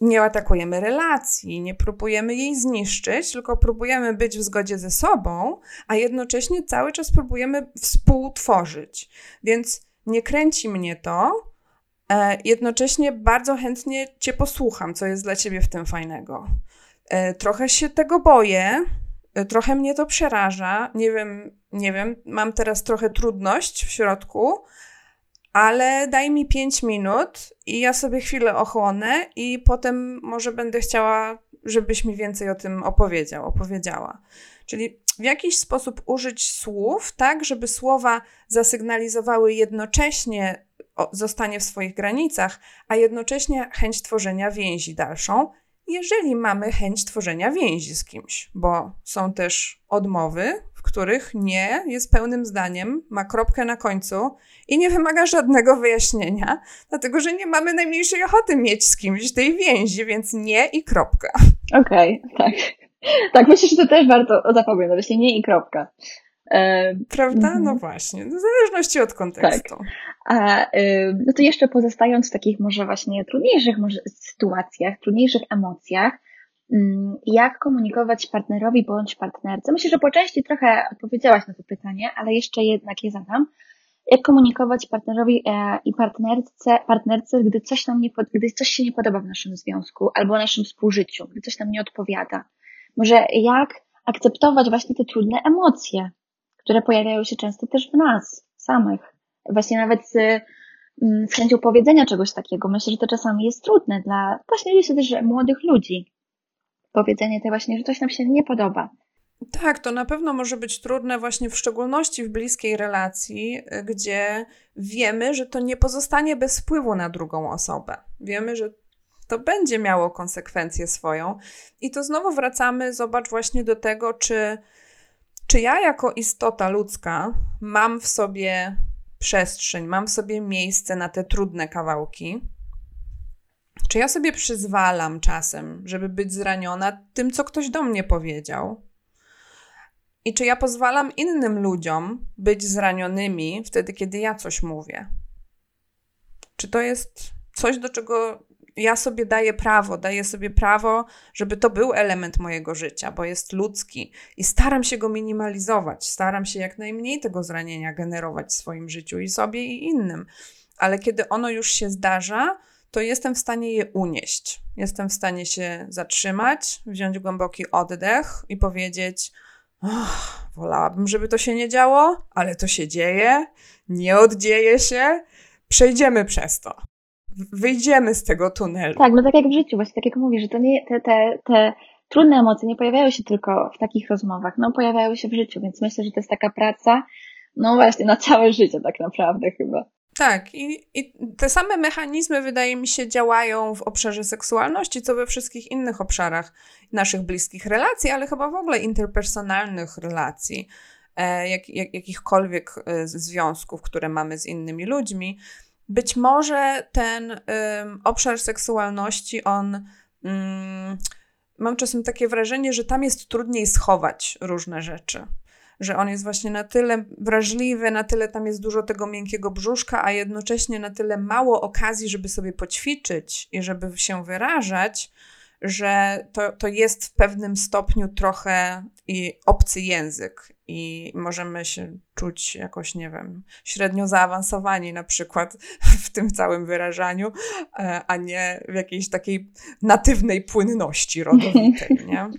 Nie atakujemy relacji, nie próbujemy jej zniszczyć, tylko próbujemy być w zgodzie ze sobą, a jednocześnie cały czas próbujemy współtworzyć. Więc nie kręci mnie to, jednocześnie bardzo chętnie Cię posłucham, co jest dla Ciebie w tym fajnego. E, trochę się tego boję, e, trochę mnie to przeraża. Nie wiem, nie wiem, mam teraz trochę trudność w środku, ale daj mi 5 minut i ja sobie chwilę ochłonę i potem może będę chciała, żebyś mi więcej o tym opowiedział, opowiedziała. Czyli w jakiś sposób użyć słów, tak, żeby słowa zasygnalizowały jednocześnie zostanie w swoich granicach, a jednocześnie chęć tworzenia więzi dalszą, jeżeli mamy chęć tworzenia więzi z kimś, bo są też odmowy, w których nie jest pełnym zdaniem, ma kropkę na końcu i nie wymaga żadnego wyjaśnienia, dlatego że nie mamy najmniejszej ochoty mieć z kimś tej więzi, więc nie i kropka. Okej, okay, tak. Tak, myślę, że to też warto zapamiętać, właśnie nie i kropka. E, Prawda? No mhm. właśnie, w zależności od kontekstu. Tak. A no to jeszcze pozostając w takich może właśnie trudniejszych może sytuacjach, trudniejszych emocjach, mm, jak komunikować partnerowi bądź partnerce? Myślę, że po części trochę odpowiedziałaś na to pytanie, ale jeszcze jednak je zadam. Jak komunikować partnerowi e, i partnerce, partnerce, gdy coś nam nie, gdy coś się nie podoba w naszym związku albo w naszym współżyciu, gdy coś nam nie odpowiada? Może jak akceptować właśnie te trudne emocje, które pojawiają się często też w nas samych. Właśnie nawet z, mm, z chęcią powiedzenia czegoś takiego. Myślę, że to czasami jest trudne dla właśnie myślę też, młodych ludzi. Powiedzenie tej właśnie, że coś nam się nie podoba. Tak, to na pewno może być trudne właśnie w szczególności w bliskiej relacji, gdzie wiemy, że to nie pozostanie bez wpływu na drugą osobę. Wiemy, że to będzie miało konsekwencję swoją. I to znowu wracamy, zobacz właśnie do tego, czy czy ja jako istota ludzka mam w sobie przestrzeń, mam w sobie miejsce na te trudne kawałki? Czy ja sobie przyzwalam czasem, żeby być zraniona tym, co ktoś do mnie powiedział? I czy ja pozwalam innym ludziom być zranionymi wtedy, kiedy ja coś mówię? Czy to jest coś, do czego ja sobie daję prawo, daję sobie prawo, żeby to był element mojego życia, bo jest ludzki i staram się go minimalizować, staram się jak najmniej tego zranienia generować w swoim życiu i sobie i innym. Ale kiedy ono już się zdarza, to jestem w stanie je unieść. Jestem w stanie się zatrzymać, wziąć głęboki oddech i powiedzieć: oh, Wolałabym, żeby to się nie działo, ale to się dzieje, nie oddzieje się, przejdziemy przez to wyjdziemy z tego tunelu. Tak, no tak jak w życiu, właśnie tak jak mówisz, że to nie, te, te, te trudne emocje nie pojawiają się tylko w takich rozmowach, no pojawiają się w życiu, więc myślę, że to jest taka praca, no właśnie, na całe życie tak naprawdę chyba. Tak, i, i te same mechanizmy, wydaje mi się, działają w obszarze seksualności, co we wszystkich innych obszarach naszych bliskich relacji, ale chyba w ogóle interpersonalnych relacji, e, jak, jak, jakichkolwiek e, związków, które mamy z innymi ludźmi. Być może ten obszar seksualności, on. Um, mam czasem takie wrażenie, że tam jest trudniej schować różne rzeczy. Że on jest właśnie na tyle wrażliwy, na tyle tam jest dużo tego miękkiego brzuszka, a jednocześnie na tyle mało okazji, żeby sobie poćwiczyć i żeby się wyrażać, że to, to jest w pewnym stopniu trochę i obcy język i możemy się czuć jakoś, nie wiem, średnio zaawansowani na przykład *laughs* w tym całym wyrażaniu, e, a nie w jakiejś takiej natywnej płynności rodowitej, *laughs* nie?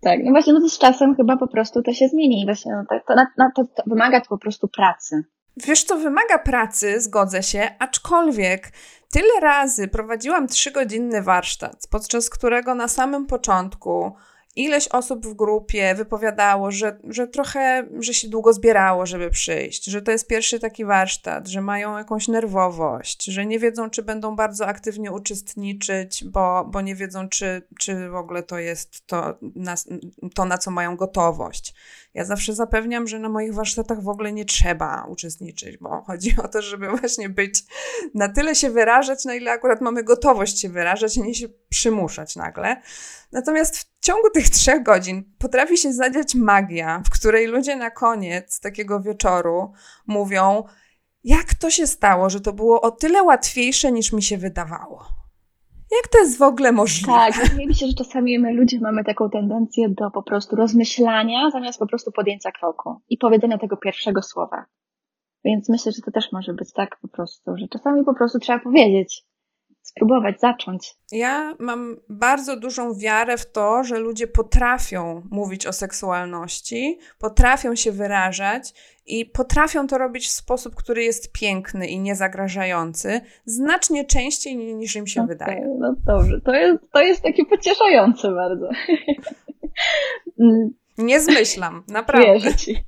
tak, no właśnie, no to z czasem chyba po prostu to się zmieni. Właśnie no to, to, to, to wymaga to po prostu pracy. Wiesz, to wymaga pracy, zgodzę się, aczkolwiek tyle razy prowadziłam trzygodzinny warsztat, podczas którego na samym początku ileś osób w grupie wypowiadało, że, że trochę, że się długo zbierało, żeby przyjść, że to jest pierwszy taki warsztat, że mają jakąś nerwowość, że nie wiedzą, czy będą bardzo aktywnie uczestniczyć, bo, bo nie wiedzą, czy, czy w ogóle to jest to na, to, na co mają gotowość. Ja zawsze zapewniam, że na moich warsztatach w ogóle nie trzeba uczestniczyć, bo chodzi o to, żeby *laughs* właśnie być, na tyle się wyrażać, na ile akurat mamy gotowość się wyrażać, a nie się przymuszać nagle. Natomiast w ciągu tych trzech godzin potrafi się zadziać magia, w której ludzie na koniec takiego wieczoru mówią, jak to się stało, że to było o tyle łatwiejsze niż mi się wydawało. Jak to jest w ogóle możliwe? Tak, wydaje mi się, że czasami my ludzie mamy taką tendencję do po prostu rozmyślania, zamiast po prostu podjęcia kroku i powiedzenia tego pierwszego słowa. Więc myślę, że to też może być tak po prostu, że czasami po prostu trzeba powiedzieć spróbować, zacząć. Ja mam bardzo dużą wiarę w to, że ludzie potrafią mówić o seksualności, potrafią się wyrażać i potrafią to robić w sposób, który jest piękny i niezagrażający, znacznie częściej niż im się okay, wydaje. No dobrze, to jest, to jest takie pocieszające bardzo. *laughs* Nie zmyślam, naprawdę. Wierzę ci.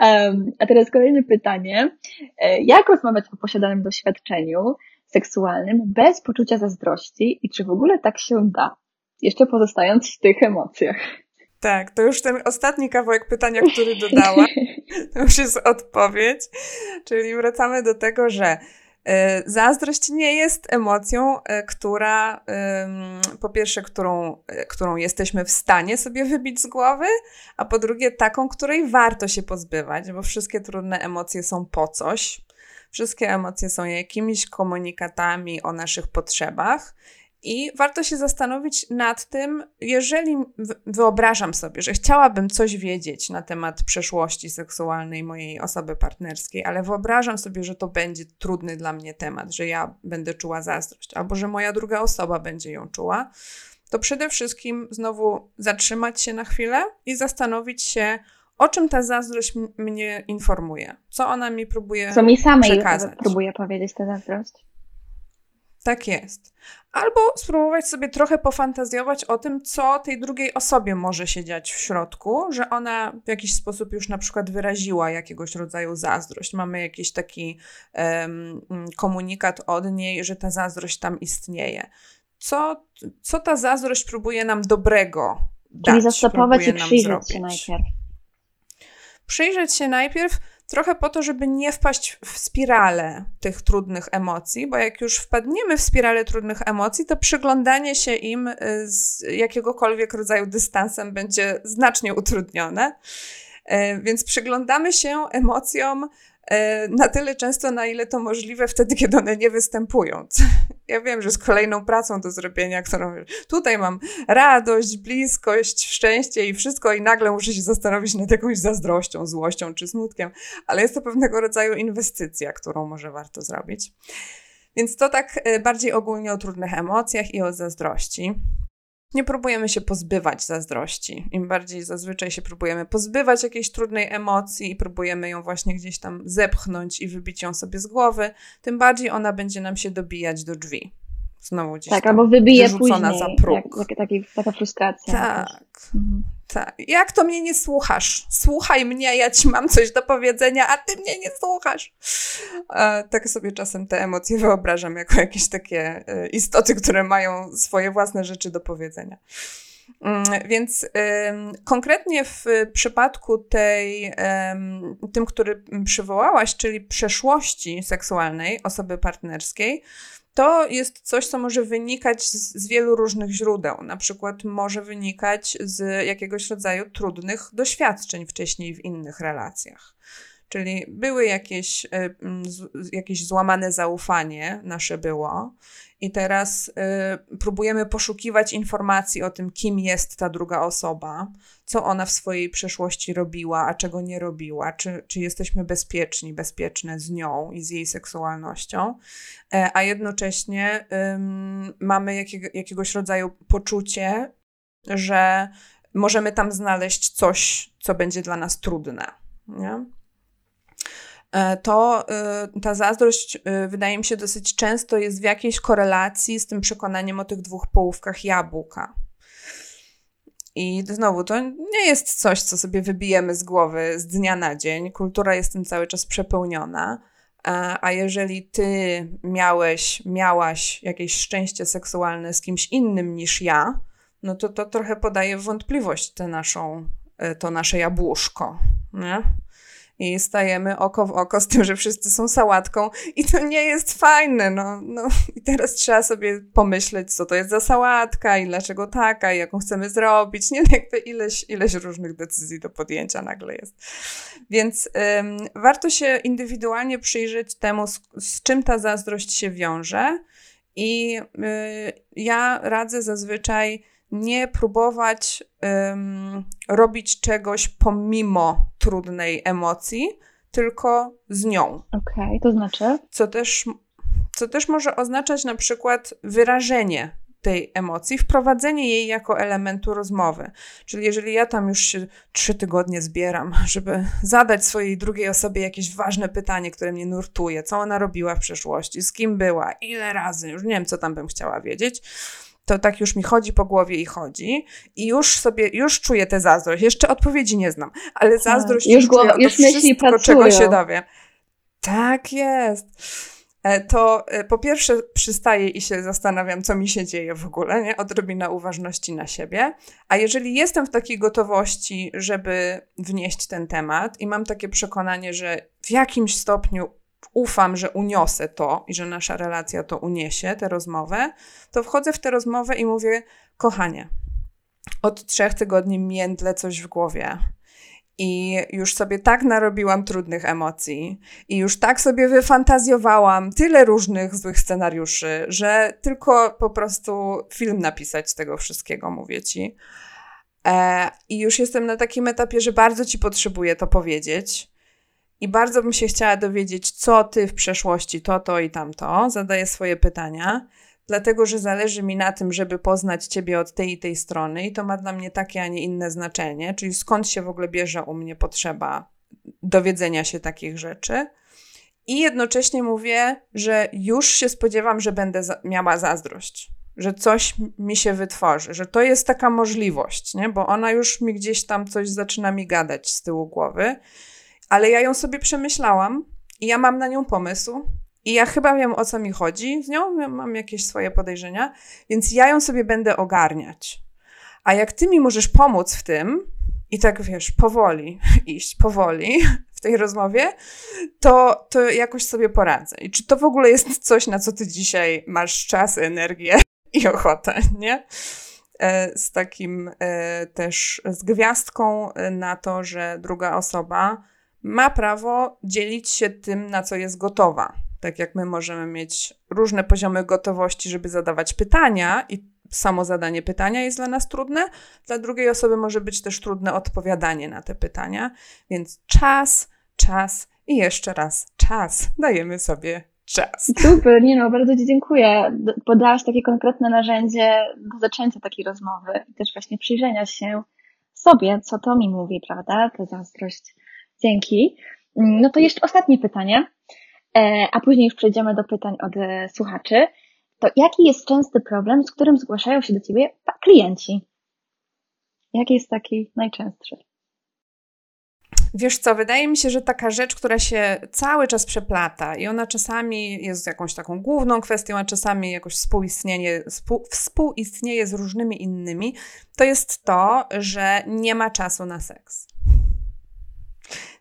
Um, a teraz kolejne pytanie. E, jak rozmawiać o posiadanym doświadczeniu? Seksualnym bez poczucia zazdrości i czy w ogóle tak się da, jeszcze pozostając w tych emocjach. Tak, to już ten ostatni kawałek pytania, który dodała, *laughs* to już jest odpowiedź. Czyli wracamy do tego, że e, Zazdrość nie jest emocją, e, która po pierwsze, którą, e, którą jesteśmy w stanie sobie wybić z głowy, a po drugie taką, której warto się pozbywać, bo wszystkie trudne emocje są po coś. Wszystkie emocje są jakimiś komunikatami o naszych potrzebach. I warto się zastanowić nad tym, jeżeli wyobrażam sobie, że chciałabym coś wiedzieć na temat przeszłości seksualnej mojej osoby partnerskiej, ale wyobrażam sobie, że to będzie trudny dla mnie temat, że ja będę czuła zazdrość, albo że moja druga osoba będzie ją czuła, to przede wszystkim znowu zatrzymać się na chwilę i zastanowić się, o czym ta zazdrość mnie informuje? Co ona mi próbuje Co mi samej przekazać? próbuje powiedzieć ta zazdrość? Tak jest. Albo spróbować sobie trochę pofantazjować o tym, co tej drugiej osobie może się dziać w środku, że ona w jakiś sposób już na przykład wyraziła jakiegoś rodzaju zazdrość. Mamy jakiś taki um, komunikat od niej, że ta zazdrość tam istnieje. Co, co ta zazdrość próbuje nam dobrego Czyli dać? Czyli zastopować i przyjrzeć się najpierw przyjrzeć się najpierw trochę po to, żeby nie wpaść w spiralę tych trudnych emocji, bo jak już wpadniemy w spiralę trudnych emocji, to przyglądanie się im y, z jakiegokolwiek rodzaju dystansem będzie znacznie utrudnione. Y, więc przyglądamy się emocjom na tyle często, na ile to możliwe, wtedy, kiedy one nie występują. *laughs* Ja wiem, że z kolejną pracą do zrobienia, którą tutaj mam radość, bliskość, szczęście i wszystko, i nagle muszę się zastanowić nad jakąś zazdrością, złością czy smutkiem, ale jest to pewnego rodzaju inwestycja, którą może warto zrobić. Więc to tak e, bardziej ogólnie o trudnych emocjach i o zazdrości nie próbujemy się pozbywać zazdrości. Im bardziej zazwyczaj się próbujemy pozbywać jakiejś trudnej emocji i próbujemy ją właśnie gdzieś tam zepchnąć i wybić ją sobie z głowy, tym bardziej ona będzie nam się dobijać do drzwi. Znowu gdzieś Tak, albo wybije później, za próg. Jak, jak, taka frustracja. Tak. Mhm. Tak. Jak to mnie nie słuchasz? Słuchaj mnie, ja ci mam coś do powiedzenia, a ty mnie nie słuchasz. E, tak sobie czasem te emocje wyobrażam jako jakieś takie e, istoty, które mają swoje własne rzeczy do powiedzenia. Mm, więc konkretnie w przypadku tej, tym, który przywołałaś, czyli przeszłości seksualnej osoby partnerskiej, to jest coś, co może wynikać z, z, wielu różnych źródeł. Na przykład może wynikać z jakiegoś rodzaju trudnych doświadczeń wcześniej w innych relacjach. Czyli były jakieś, y, jakieś złamane zaufanie nasze było, i teraz y, próbujemy poszukiwać informacji o tym, kim jest ta druga osoba, co ona w swojej przeszłości robiła, a czego nie robiła, czy, czy jesteśmy bezpieczni, bezpieczne z nią i z jej seksualnością, e, a jednocześnie mamy jakiego, jakiegoś rodzaju poczucie, że możemy tam znaleźć coś, co będzie dla nas trudne. Nie? E, to y, ta zazdrość, y, wydaje mi się, dosyć często jest w jakiejś korelacji z tym przekonaniem o tych dwóch połówkach jabłka. I znowu, to nie jest coś, co sobie wybijemy z głowy z dnia na dzień. Kultura jest tym cały czas przepełniona. A, jeżeli ty miałeś, miałaś jakieś szczęście seksualne z kimś innym niż ja, no to to trochę podaje wątpliwość tę naszą, e, to nasze jabłuszko. Nie? I stajemy oko w oko z tym, że wszyscy są sałatką i to nie jest fajne, no, no. I teraz trzeba sobie pomyśleć, co to jest za sałatka i dlaczego taka i jaką chcemy zrobić, nie? *laughs* Jakby ileś, ileś różnych decyzji do podjęcia nagle jest. Więc ym, warto się indywidualnie przyjrzeć temu, z, z czym ta zazdrość się wiąże i y, ja radzę zazwyczaj nie próbować um, robić czegoś pomimo trudnej emocji, tylko z nią. Okej, okay, to znaczy? Co też, co też może oznaczać na przykład wyrażenie tej emocji, wprowadzenie jej jako elementu rozmowy. Czyli jeżeli ja tam już się trzy tygodnie zbieram, *laughs* żeby zadać swojej drugiej osobie jakieś ważne pytanie, które mnie nurtuje, co ona robiła w przeszłości, z kim była, ile razy, już nie wiem, co tam bym chciała wiedzieć, to tak już mi chodzi po głowie i chodzi i już sobie, już czuję tę zazdrość. Jeszcze odpowiedzi nie znam, ale tak, zazdrość już, głowa, czuję już myśli wszystko, czego się dowiem. Tak jest. E, to e, po pierwsze przystaję i się zastanawiam, co mi się dzieje w ogóle, nie? Odrobina uważności na siebie. A jeżeli jestem w takiej gotowości, żeby wnieść ten temat i mam takie przekonanie, że w jakimś stopniu ufam, że uniosę to i że nasza relacja to uniesie, tę rozmowę, to wchodzę w tę rozmowę i mówię: Kochanie, od trzech tygodni międle coś w głowie. I już sobie tak narobiłam trudnych emocji, i już tak sobie wyfantazjowałam tyle różnych złych scenariuszy, że tylko po prostu film napisać z tego wszystkiego, mówię ci. E, I już jestem na takim etapie, że bardzo ci potrzebuję to powiedzieć. I bardzo bym się chciała dowiedzieć, co ty w przeszłości, to, to i tamto. Zadaję swoje pytania, dlatego że zależy mi na tym, żeby poznać ciebie od tej i tej strony, i to ma dla mnie takie, a nie inne znaczenie, czyli skąd się w ogóle bierze u mnie potrzeba dowiedzenia się takich rzeczy. I jednocześnie mówię, że już się spodziewam, że będę za miała zazdrość, że coś mi się wytworzy, że to jest taka możliwość, nie? bo ona już mi gdzieś tam coś zaczyna mi gadać z tyłu głowy ale ja ją sobie przemyślałam i ja mam na nią pomysł. I ja chyba wiem, o co mi chodzi z nią, mam jakieś swoje podejrzenia, więc ja ją sobie będę ogarniać. A jak ty mi możesz pomóc w tym, i tak wiesz, powoli *laughs* iść, powoli w tej rozmowie, to, to jakoś sobie poradzę. I czy to w ogóle jest coś, na co ty dzisiaj masz czas, energię *laughs* i ochotę, nie? E, z takim e, też, z gwiazdką na to, że druga osoba ma prawo dzielić się tym, na co jest gotowa. Tak jak my możemy mieć różne poziomy gotowości, żeby zadawać pytania, i samo zadanie pytania jest dla nas trudne, dla drugiej osoby może być też trudne odpowiadanie na te pytania. Więc czas, czas i jeszcze raz czas. Dajemy sobie czas. Super, nie no, bardzo Ci dziękuję. Podałaś takie konkretne narzędzie do zaczęcia takiej rozmowy i też właśnie przyjrzenia się sobie, co to mi mówi, prawda? Ta zazdrość Dzięki. No to jeszcze ostatnie pytanie, e, a później już przejdziemy do pytań od e, słuchaczy. To jaki jest częsty problem, z którym zgłaszają się do Ciebie klienci? Jaki jest taki najczęstszy? Wiesz co, wydaje mi się, że taka rzecz, która się cały czas przeplata i ona czasami jest jakąś taką główną kwestią, a czasami jakoś współistnieje, współ, współistnieje z różnymi innymi, to jest to, że nie ma czasu na seks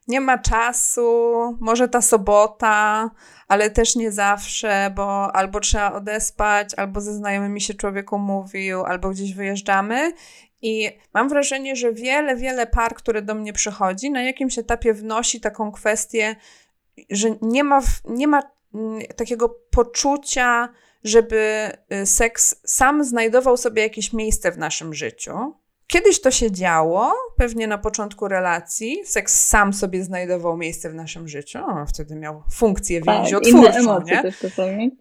nie ma czasu, może ta sobota, ale też nie zawsze, bo albo trzeba odespać, albo ze znajomymi się człowieku mówił, albo gdzieś wyjeżdżamy. I mam wrażenie, że wiele, wiele par, które do mnie przychodzi, na jakimś etapie wnosi taką kwestię, że nie ma, nie ma mm, takiego poczucia, żeby y, seks sam znajdował sobie jakieś miejsce w naszym życiu. Kiedyś to się działo, pewnie na początku relacji. Seks sam sobie znajdował miejsce w naszym życiu. O, wtedy miał funkcję tak, więziotwórczą, inne emocje nie? też czasami.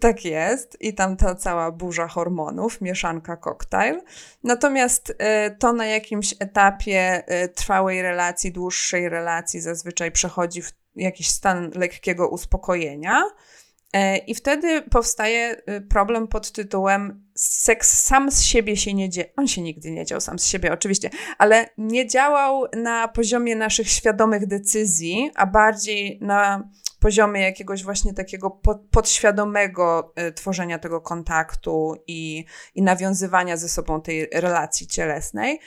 Tak jest. I tam ta cała burza hormonów, mieszanka koktajl. Natomiast y, to na jakimś etapie y, trwałej relacji, dłuższej relacji zazwyczaj przechodzi w jakiś stan lekkiego uspokojenia. E, I wtedy powstaje y, problem pod tytułem seks sam z siebie się nie dzieje. On się nigdy nie dział sam z siebie, oczywiście, ale nie działał na poziomie naszych świadomych decyzji, a bardziej na poziomie jakiegoś właśnie takiego podświadomego y, tworzenia tego kontaktu i, i nawiązywania ze sobą tej relacji cielesnej.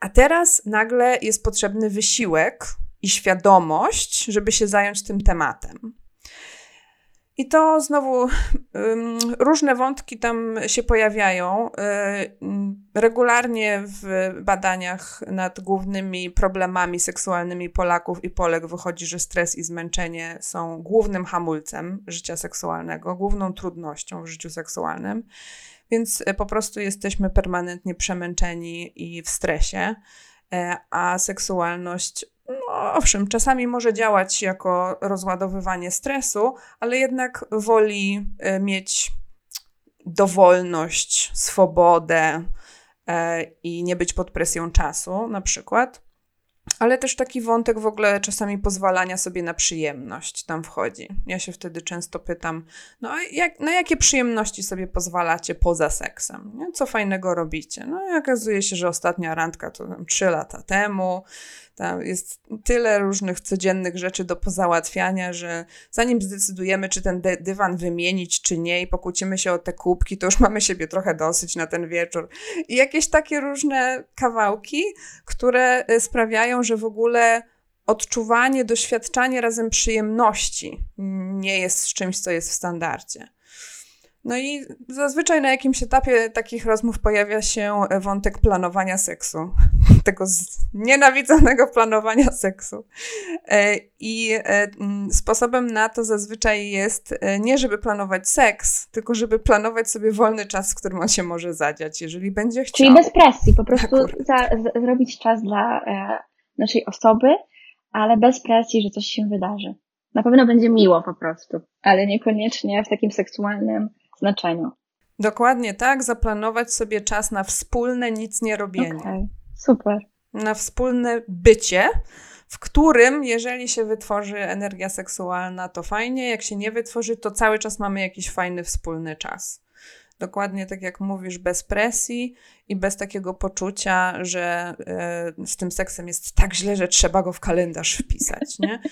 A teraz nagle jest potrzebny wysiłek i świadomość, żeby się zająć tym tematem. I to znowu różne wątki tam się pojawiają. Um, regularnie w badaniach nad głównymi problemami seksualnymi Polaków i Polek wychodzi, że stres i zmęczenie są głównym hamulcem życia seksualnego, główną trudnością w życiu seksualnym. Więc e, po prostu jesteśmy permanentnie przemęczeni i w stresie, a seksualność no, owszem, czasami może działać jako rozładowywanie stresu, ale jednak woli e, mieć dowolność, swobodę e, i nie być pod presją czasu, na przykład. Ale też taki wątek w ogóle czasami pozwalania sobie na przyjemność tam wchodzi. Ja się wtedy często pytam, no jak, na jakie przyjemności sobie pozwalacie poza seksem? Nie? Co fajnego robicie? No i okazuje się, że ostatnia randka to tam 3 lata temu, tam jest tyle różnych codziennych rzeczy do pozałatwiania, że zanim zdecydujemy, czy ten dy dywan wymienić, czy nie, i pokłócimy się o te kubki, to już *laughs* mamy siebie trochę dosyć na ten wieczór. I jakieś takie różne kawałki, które e, sprawiają, że w ogóle odczuwanie, doświadczanie razem przyjemności nie jest czymś, co jest w standardzie. No i zazwyczaj na jakimś etapie takich rozmów pojawia się wątek planowania seksu. *laughs* Tego nienawidzonego planowania seksu. E, I e, sposobem na to zazwyczaj jest e, nie, żeby planować seks, tylko żeby planować sobie wolny czas, w którym on się może zadziać, jeżeli będzie chciał. Czyli bez presji, po prostu za, z, zrobić czas dla naszej osoby, ale bez presji, że coś się wydarzy. Na pewno będzie miło po prostu, ale niekoniecznie w takim seksualnym znaczeniu. Dokładnie tak, zaplanować sobie czas na wspólne nic nie robienie. Okay. Super. Na wspólne bycie, w którym, jeżeli się wytworzy energia seksualna, to fajnie, jak się nie wytworzy, to cały czas mamy jakiś fajny wspólny czas. Dokładnie tak jak mówisz, bez presji i bez takiego poczucia, że y, z tym seksem jest tak źle, że trzeba go w kalendarz wpisać, nie?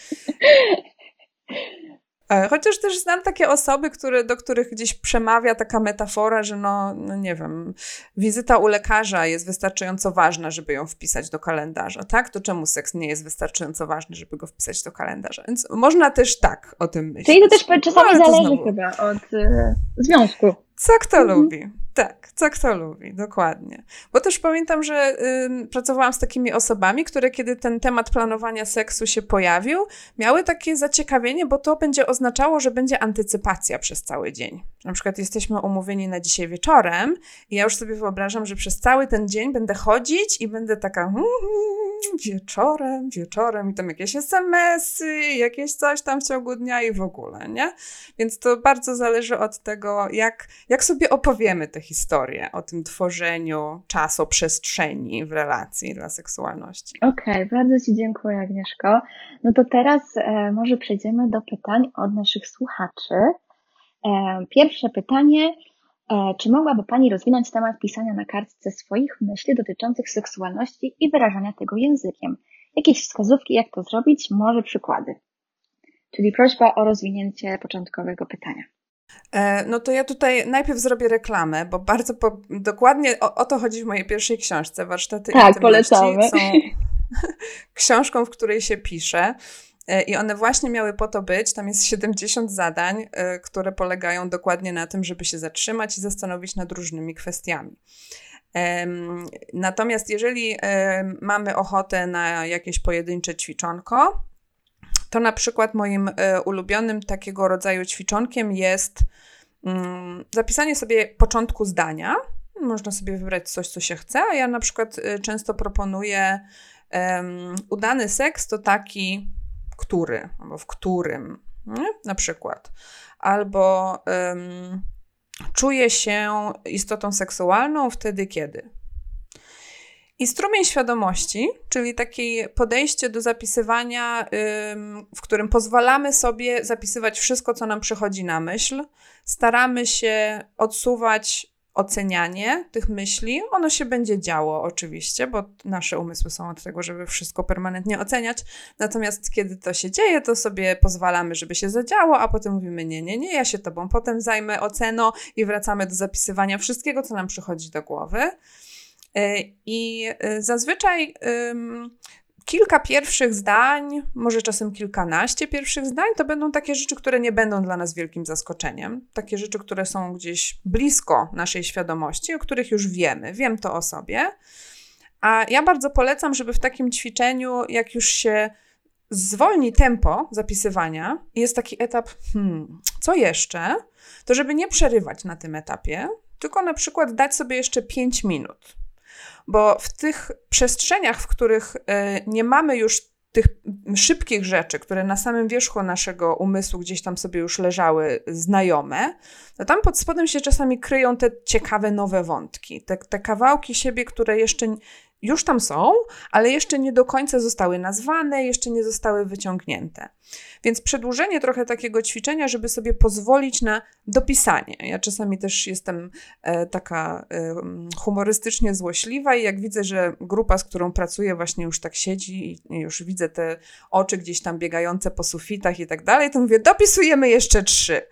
E, chociaż też znam takie osoby, które, do których gdzieś przemawia taka metafora, że no, no nie wiem, wizyta u lekarza jest wystarczająco ważna, żeby ją wpisać do kalendarza, tak? To czemu seks nie jest wystarczająco ważny, żeby go wpisać do kalendarza? Więc można też tak o tym myśleć. Czyli to też czasami no, zależy znowu... chyba od y, związku. Co kto mhm. lubi. Tak, co kto lubi, dokładnie. Bo też pamiętam, że y, pracowałam z takimi osobami, które kiedy ten temat planowania seksu się pojawił, miały takie zaciekawienie, bo to będzie oznaczało, że będzie antycypacja przez cały dzień. Na przykład jesteśmy umówieni na dzisiaj wieczorem i ja już sobie wyobrażam, że przez cały ten dzień będę chodzić i będę taka hmm, wieczorem, wieczorem i tam jakieś smsy, jakieś coś tam w ciągu dnia i w ogóle, nie? Więc to bardzo zależy od tego, jak, jak sobie opowiemy te historię o tym tworzeniu czasoprzestrzeni w relacji dla seksualności. Okej, okay, bardzo Ci dziękuję Agnieszko. No to teraz e, może przejdziemy do pytań od naszych słuchaczy. E, pierwsze pytanie. E, czy mogłaby Pani rozwinąć temat pisania na kartce swoich myśli dotyczących seksualności i wyrażania tego językiem? Jakieś wskazówki, jak to zrobić? Może przykłady. Czyli prośba o rozwinięcie początkowego pytania. E, no to ja tutaj najpierw zrobię reklamę, bo bardzo po, dokładnie o, o, to chodzi w mojej pierwszej książce. Warsztaty tak, polecamy. są *laughs* książką, w której się pisze. E, I one właśnie miały po to być, tam jest 70 zadań, e, które polegają dokładnie na tym, żeby się zatrzymać i zastanowić nad różnymi kwestiami. Natomiast jeżeli mamy ochotę na jakieś pojedyncze ćwiczonko, to na przykład moim e, ulubionym takiego rodzaju ćwiczonkiem jest mm, zapisanie sobie początku zdania. Można sobie wybrać coś, co się chce, a ja na przykład często proponuję um, udany seks to taki który, albo w którym, nie? na przykład. Albo um, czuję się istotą seksualną wtedy, kiedy. I strumień świadomości, czyli takie podejście do zapisywania, w którym pozwalamy sobie zapisywać wszystko, co nam przychodzi na myśl. Staramy się odsuwać ocenianie tych myśli. Ono się będzie działo oczywiście, bo nasze umysły są od tego, żeby wszystko permanentnie oceniać. Natomiast kiedy to się dzieje, to sobie pozwalamy, żeby się zadziało, a potem mówimy: Nie, nie, nie, ja się tobą potem zajmę oceną i wracamy do zapisywania wszystkiego, co nam przychodzi do głowy. E, I e, zazwyczaj kilka pierwszych zdań, może czasem kilkanaście pierwszych zdań, to będą takie rzeczy, które nie będą dla nas wielkim zaskoczeniem. Takie rzeczy, które są gdzieś blisko naszej świadomości, o których już wiemy. Wiem to o sobie. A ja bardzo polecam, żeby w takim ćwiczeniu, jak już się zwolni tempo zapisywania, jest taki etap, hmm, co jeszcze, to żeby nie przerywać na tym etapie, tylko na przykład dać sobie jeszcze 5 minut bo w tych przestrzeniach, w których e, nie mamy już tych szybkich rzeczy, które na samym wierzchu naszego umysłu gdzieś tam sobie już leżały znajome, no tam pod spodem się czasami kryją te ciekawe nowe wątki, te, te kawałki siebie, które jeszcze już tam są, ale jeszcze nie do końca zostały nazwane, jeszcze nie zostały wyciągnięte. Więc przedłużenie trochę takiego ćwiczenia, żeby sobie pozwolić na dopisanie. Ja czasami też jestem e, taka e, humorystycznie złośliwa i jak widzę, że grupa, z którą pracuję, właśnie już tak siedzi i już widzę te oczy gdzieś tam biegające po sufitach i tak dalej, to mówię, dopisujemy jeszcze trzy.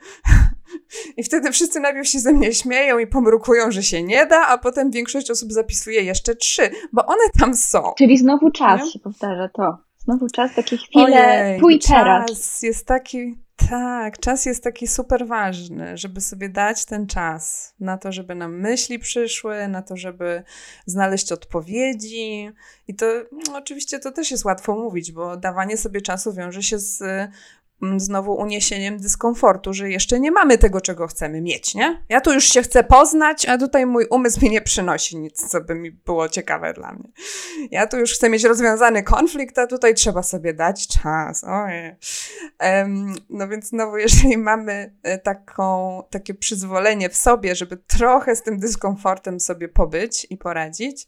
I wtedy wszyscy najpierw się ze mnie śmieją i pomrukują, że się nie da, a potem większość osób zapisuje jeszcze trzy, bo one tam są. Czyli znowu czas nie? się powtarza to. Znowu czas, takie chwile, Ojej, teraz. Czas jest taki, tak, czas jest taki super ważny, żeby sobie dać ten czas na to, żeby nam myśli przyszły, na to, żeby znaleźć odpowiedzi. I to no, oczywiście to też jest łatwo mówić, bo dawanie sobie czasu wiąże się z znowu uniesieniem dyskomfortu, że jeszcze nie mamy tego, czego chcemy mieć, nie? Ja tu już się chcę poznać, a tutaj mój umysł mi nie przynosi nic, co by mi było ciekawe dla mnie. Ja tu już chcę mieć rozwiązany konflikt, a tutaj trzeba sobie dać czas. Ojej. No więc znowu, *laughs* jeżeli mamy e, taką, takie przyzwolenie w sobie, żeby trochę z tym dyskomfortem sobie pobyć i poradzić,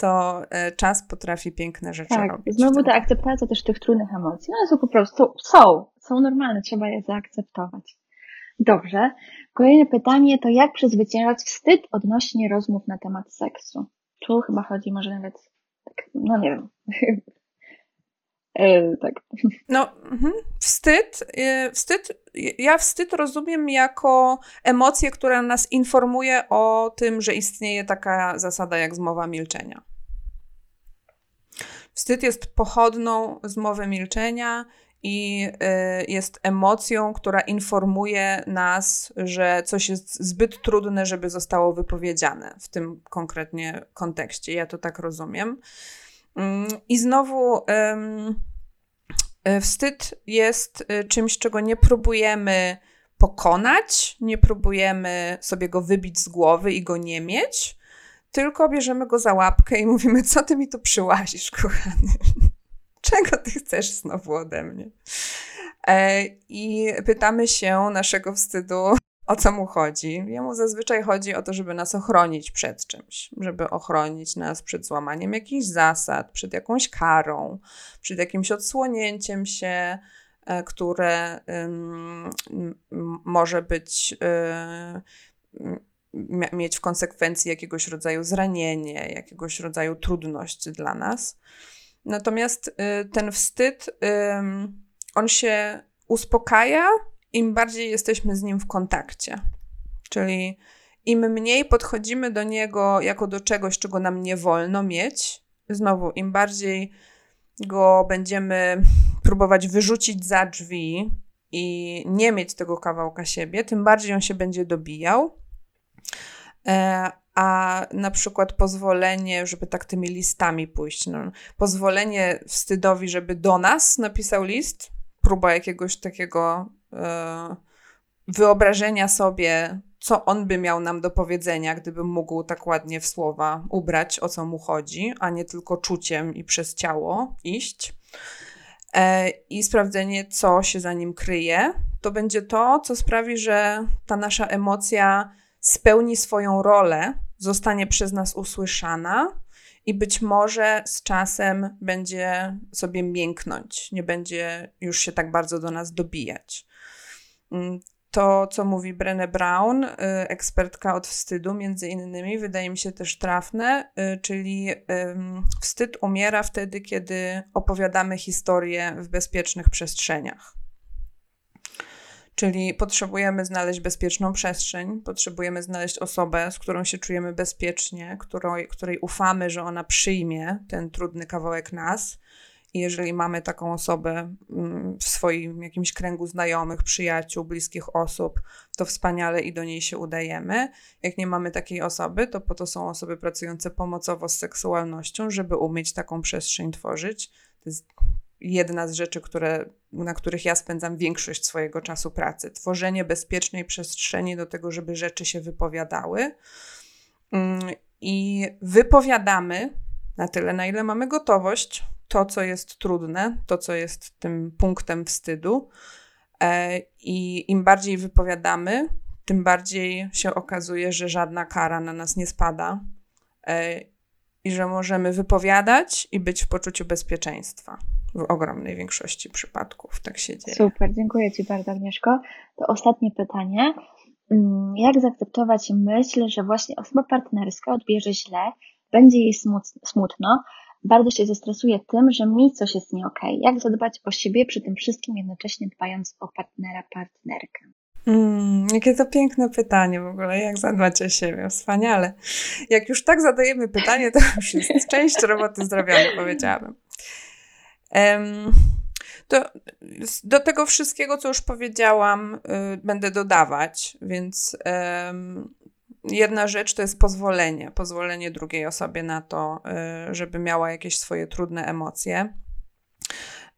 to e, czas potrafi piękne rzeczy tak, robić. Znowu ta akceptacja też tych trudnych emocji. One są po prostu, są, są normalne, trzeba je zaakceptować. Dobrze. Kolejne pytanie to jak przezwyciężać wstyd odnośnie rozmów na temat seksu? Tu chyba chodzi może nawet, tak, no nie wiem. *laughs* e, tak. No, mhm. wstyd, e, wstyd, ja wstyd rozumiem jako emocję, która nas informuje o tym, że istnieje taka zasada jak zmowa milczenia. Wstyd jest pochodną zmowy milczenia i y, jest emocją, która informuje nas, że coś jest zbyt trudne, żeby zostało wypowiedziane w tym konkretnie kontekście. Ja to tak rozumiem. Mm, I znowu y, wstyd jest y, czymś, czego nie próbujemy pokonać, nie próbujemy sobie go wybić z głowy i go nie mieć, tylko bierzemy go za łapkę i mówimy, co ty mi tu przyłazisz, kochany? *laughs* Czego ty chcesz znowu ode mnie? E, I pytamy się naszego wstydu, o co mu chodzi. Jemu zazwyczaj chodzi o to, żeby nas ochronić przed czymś, żeby ochronić nas przed złamaniem jakichś zasad, przed jakąś karą, przed jakimś odsłonięciem się, e, które może być y, mieć w konsekwencji jakiegoś rodzaju zranienie, jakiegoś rodzaju trudność dla nas. Natomiast y, ten wstyd, on się uspokaja, im bardziej jesteśmy z nim w kontakcie. Czyli im mniej podchodzimy do niego jako do czegoś, czego nam nie wolno mieć, znowu, im bardziej go będziemy próbować wyrzucić za drzwi i nie mieć tego kawałka siebie, tym bardziej on się będzie dobijał. E, a na przykład pozwolenie, żeby tak tymi listami pójść, no, pozwolenie wstydowi, żeby do nas napisał list, próba jakiegoś takiego e, wyobrażenia sobie, co on by miał nam do powiedzenia, gdyby mógł tak ładnie w słowa ubrać, o co mu chodzi, a nie tylko czuciem i przez ciało iść. E, I sprawdzenie, co się za nim kryje, to będzie to, co sprawi, że ta nasza emocja spełni swoją rolę, zostanie przez nas usłyszana i być może z czasem będzie sobie mięknąć, nie będzie już się tak bardzo do nas dobijać. Mm, to, co mówi Brené Brown, y, ekspertka od wstydu, między innymi, wydaje mi się też trafne, y, czyli wstyd umiera wtedy, kiedy opowiadamy historię w bezpiecznych przestrzeniach. Czyli potrzebujemy znaleźć bezpieczną przestrzeń, potrzebujemy znaleźć osobę, z którą się czujemy bezpiecznie, której, której ufamy, że ona przyjmie ten trudny kawałek nas. I jeżeli mamy taką osobę mm, w swoim jakimś kręgu znajomych, przyjaciół, bliskich osób, to wspaniale i do niej się udajemy. Jak nie mamy takiej osoby, to po to są osoby pracujące pomocowo z seksualnością, żeby umieć taką przestrzeń tworzyć. To jest jedna z rzeczy, które, na których ja spędzam większość swojego czasu pracy. Tworzenie bezpiecznej przestrzeni do tego, żeby rzeczy się wypowiadały. Mm, I wypowiadamy na tyle, na ile mamy gotowość, to, co jest trudne, to, co jest tym punktem wstydu. E, I im bardziej wypowiadamy, tym bardziej się okazuje, że żadna kara na nas nie spada e, i że możemy wypowiadać i być w poczuciu bezpieczeństwa. W ogromnej większości przypadków tak się dzieje. Super, dziękuję Ci bardzo, Agnieszko. To ostatnie pytanie. Mm, jak zaakceptować myśl, że właśnie osoba partnerska odbierze źle, będzie jej smutno, bardzo się zestresuje tym, że mi coś jest nie okej. Okay. Jak zadbać o siebie przy tym wszystkim, jednocześnie dbając o partnera, partnerkę? Mm, jakie to piękne pytanie w ogóle, jak zadbać o siebie, wspaniale. Jak już tak zadajemy pytanie, to już jest część roboty zrobiona, powiedziałabym. To do tego wszystkiego, co już powiedziałam, y, będę dodawać, więc jedna rzecz to jest pozwolenie, pozwolenie drugiej osobie na to, y, żeby miała jakieś swoje trudne emocje.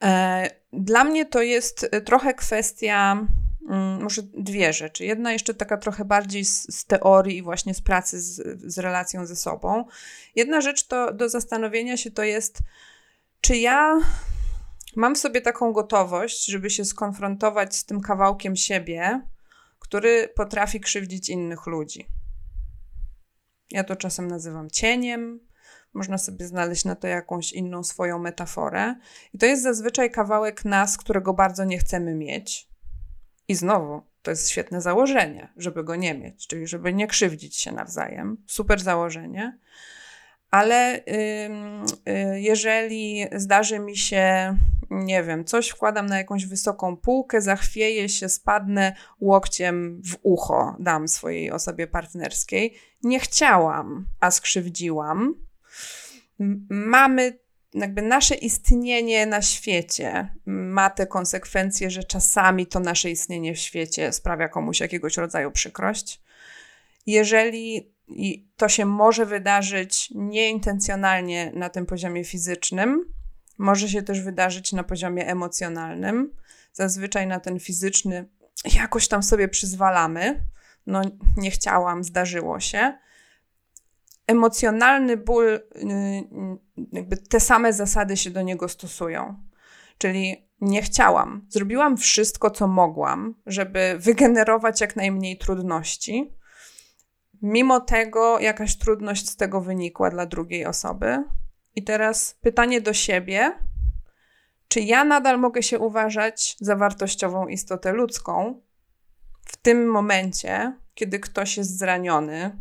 E, dla mnie to jest trochę kwestia Mm, może dwie rzeczy. Jedna jeszcze taka trochę bardziej z, z teorii i właśnie z pracy z, z, relacją ze sobą. Jedna rzecz to do zastanowienia się to jest, czy ja mam w sobie taką gotowość, żeby się skonfrontować z tym kawałkiem siebie, który potrafi krzywdzić innych ludzi. Ja to czasem nazywam cieniem, można sobie znaleźć na to jakąś inną swoją metaforę. I to jest zazwyczaj kawałek nas, którego bardzo nie chcemy mieć i znowu, to jest świetne założenie, żeby go nie mieć, czyli żeby nie krzywdzić się nawzajem. Super założenie. Ale yy, jeżeli zdarzy mi się, nie wiem, coś wkładam na jakąś wysoką półkę, zachwieję się, spadnę łokciem w ucho, dam swojej osobie partnerskiej. Nie chciałam, a skrzywdziłam. Mamy jakby nasze istnienie na świecie ma te konsekwencje, że czasami to nasze istnienie w świecie sprawia komuś jakiegoś rodzaju przykrość. Jeżeli to się może wydarzyć nieintencjonalnie na tym poziomie fizycznym, może się też wydarzyć na poziomie emocjonalnym. Zazwyczaj na ten fizyczny jakoś tam sobie przyzwalamy. No, nie chciałam, zdarzyło się emocjonalny ból, y, jakby te same zasady się do niego stosują. Czyli nie chciałam, zrobiłam wszystko, co mogłam, żeby wygenerować jak najmniej trudności. Mimo tego jakaś trudność z tego wynikła dla drugiej osoby. I teraz pytanie do siebie: czy ja nadal mogę się uważać za wartościową istotę ludzką w tym momencie, kiedy ktoś jest zraniony,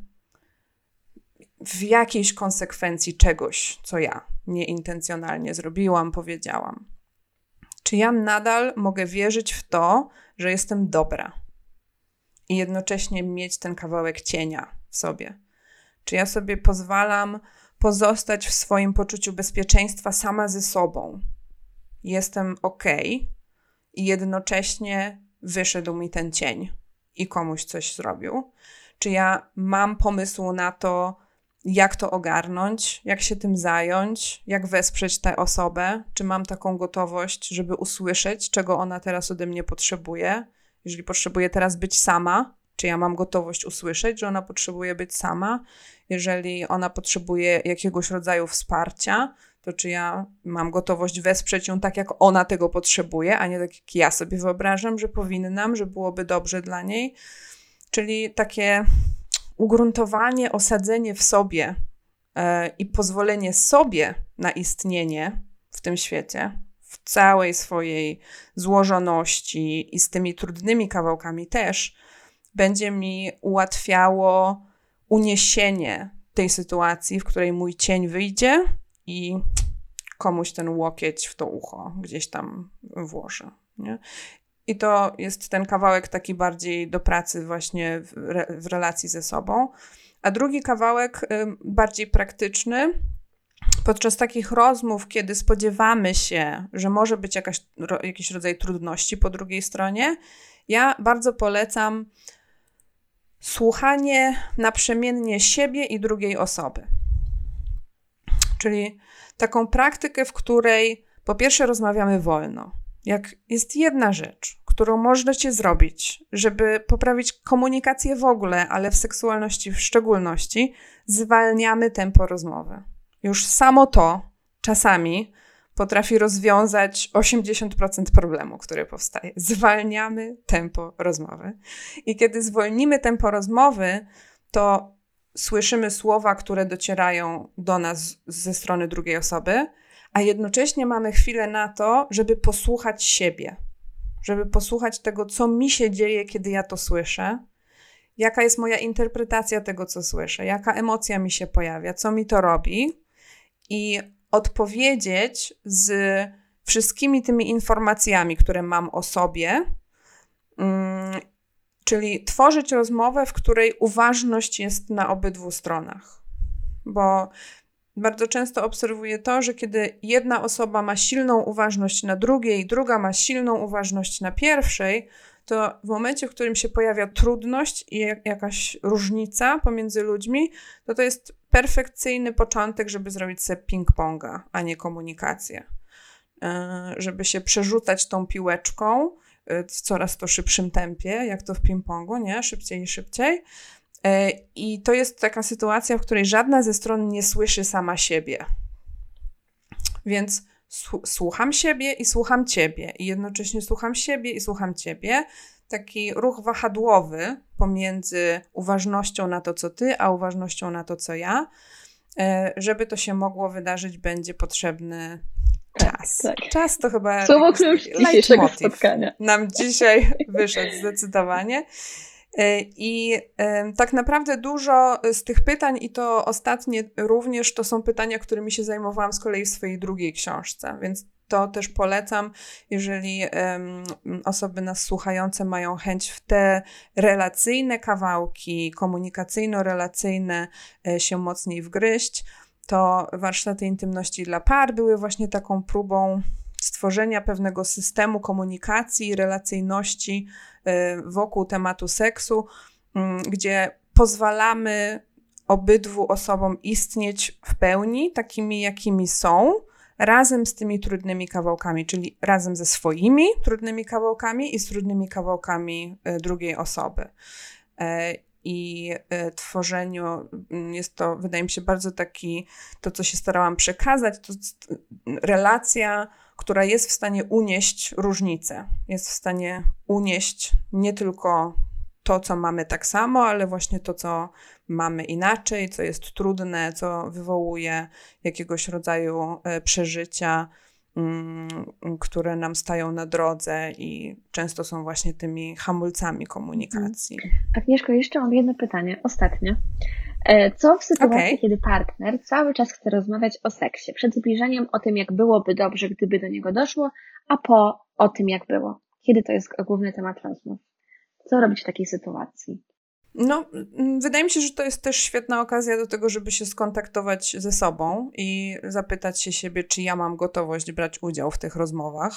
w jakiejś konsekwencji czegoś, co ja nieintencjonalnie zrobiłam, powiedziałam. Czy ja nadal mogę wierzyć w to, że jestem dobra i jednocześnie mieć ten kawałek cienia w sobie? Czy ja sobie pozwalam pozostać w swoim poczuciu bezpieczeństwa sama ze sobą? Jestem ok i jednocześnie wyszedł mi ten cień i komuś coś zrobił? Czy ja mam pomysł na to, jak to ogarnąć, jak się tym zająć, jak wesprzeć tę osobę, czy mam taką gotowość, żeby usłyszeć, czego ona teraz ode mnie potrzebuje. Jeżeli potrzebuje teraz być sama, czy ja mam gotowość usłyszeć, że ona potrzebuje być sama. Jeżeli ona potrzebuje jakiegoś rodzaju wsparcia, to czy ja mam gotowość wesprzeć ją tak, jak ona tego potrzebuje, a nie tak, jak ja sobie wyobrażam, że powinnam, że byłoby dobrze dla niej. Czyli takie ugruntowanie, osadzenie w sobie e, i pozwolenie sobie na istnienie w tym świecie, w całej swojej złożoności i z tymi trudnymi kawałkami też, będzie mi ułatwiało uniesienie tej sytuacji, w której mój cień wyjdzie i komuś ten łokieć w to ucho gdzieś tam włożę. Nie? I to jest ten kawałek taki bardziej do pracy właśnie w, re, w relacji ze sobą. A drugi kawałek bardziej praktyczny, podczas takich rozmów, kiedy spodziewamy się, że może być jakaś, ro, jakiś rodzaj trudności po drugiej stronie, ja bardzo polecam słuchanie naprzemiennie siebie i drugiej osoby. Czyli taką praktykę, w której po pierwsze rozmawiamy wolno. Jak jest jedna rzecz, którą możecie zrobić, żeby poprawić komunikację w ogóle, ale w seksualności w szczególności, zwalniamy tempo rozmowy. Już samo to czasami potrafi rozwiązać 80% problemu, który powstaje. Zwalniamy tempo rozmowy. I kiedy zwolnimy tempo rozmowy, to słyszymy słowa, które docierają do nas ze strony drugiej osoby, a jednocześnie mamy chwilę na to, żeby posłuchać siebie, żeby posłuchać tego, co mi się dzieje, kiedy ja to słyszę, jaka jest moja interpretacja tego, co słyszę, jaka emocja mi się pojawia, co mi to robi i odpowiedzieć z wszystkimi tymi informacjami, które mam o sobie, mm, czyli tworzyć rozmowę, w której uważność jest na obydwu stronach. Bo bardzo często obserwuję to, że kiedy jedna osoba ma silną uważność na drugiej, druga ma silną uważność na pierwszej, to w momencie, w którym się pojawia trudność i jakaś różnica pomiędzy ludźmi, to to jest perfekcyjny początek, żeby zrobić sobie ping-ponga, a nie komunikację. E, żeby się przerzucać tą piłeczką e, w coraz to szybszym tempie, jak to w ping-pongu, nie? Szybciej i szybciej. E, I to jest taka sytuacja, w której żadna ze stron nie słyszy sama siebie. Więc słucham siebie i słucham ciebie, i jednocześnie słucham siebie i słucham ciebie. Taki ruch wahadłowy pomiędzy uważnością na to, co ty, a uważnością na to, co ja. E, żeby to się mogło wydarzyć, będzie potrzebny czas. Tak, tak. Czas to chyba. Słowo klucz dzisiejszego spotkania. Nam dzisiaj *laughs* wyszedł zdecydowanie. E, I tak naprawdę dużo z tych pytań, i to ostatnie również, to są pytania, którymi się zajmowałam z kolei w swojej drugiej książce, więc to też polecam, jeżeli um, osoby nas słuchające mają chęć w te relacyjne kawałki, komunikacyjno-relacyjne e, się mocniej wgryźć, to warsztaty intymności dla par były właśnie taką próbą stworzenia pewnego systemu komunikacji relacyjności y, wokół tematu seksu, mm, gdzie pozwalamy obydwu osobom istnieć w pełni, takimi jakimi są, razem z tymi trudnymi kawałkami, czyli razem ze swoimi trudnymi kawałkami i z trudnymi kawałkami y, drugiej osoby. E, I y, tworzeniu mm, jest to, wydaje mi się, bardzo taki, to co się starałam przekazać, to relacja która jest w stanie unieść różnice, jest w stanie unieść nie tylko to, co mamy tak samo, ale właśnie to, co mamy inaczej, co jest trudne, co wywołuje jakiegoś rodzaju e, przeżycia, mm, które nam stają na drodze i często są właśnie tymi hamulcami komunikacji. Agnieszko, jeszcze mam jedno pytanie, ostatnie. E, co w sytuacji, okay. kiedy partner cały czas chce rozmawiać o seksie, przed zbliżeniem o tym, jak byłoby dobrze, gdyby do niego doszło, a po o tym, jak było? Kiedy to jest główny temat rozmów? Co robić w takiej sytuacji? No, wydaje mi się, że to jest też świetna okazja do tego, żeby się skontaktować ze sobą i zapytać się siebie, czy ja mam gotowość brać udział w tych rozmowach.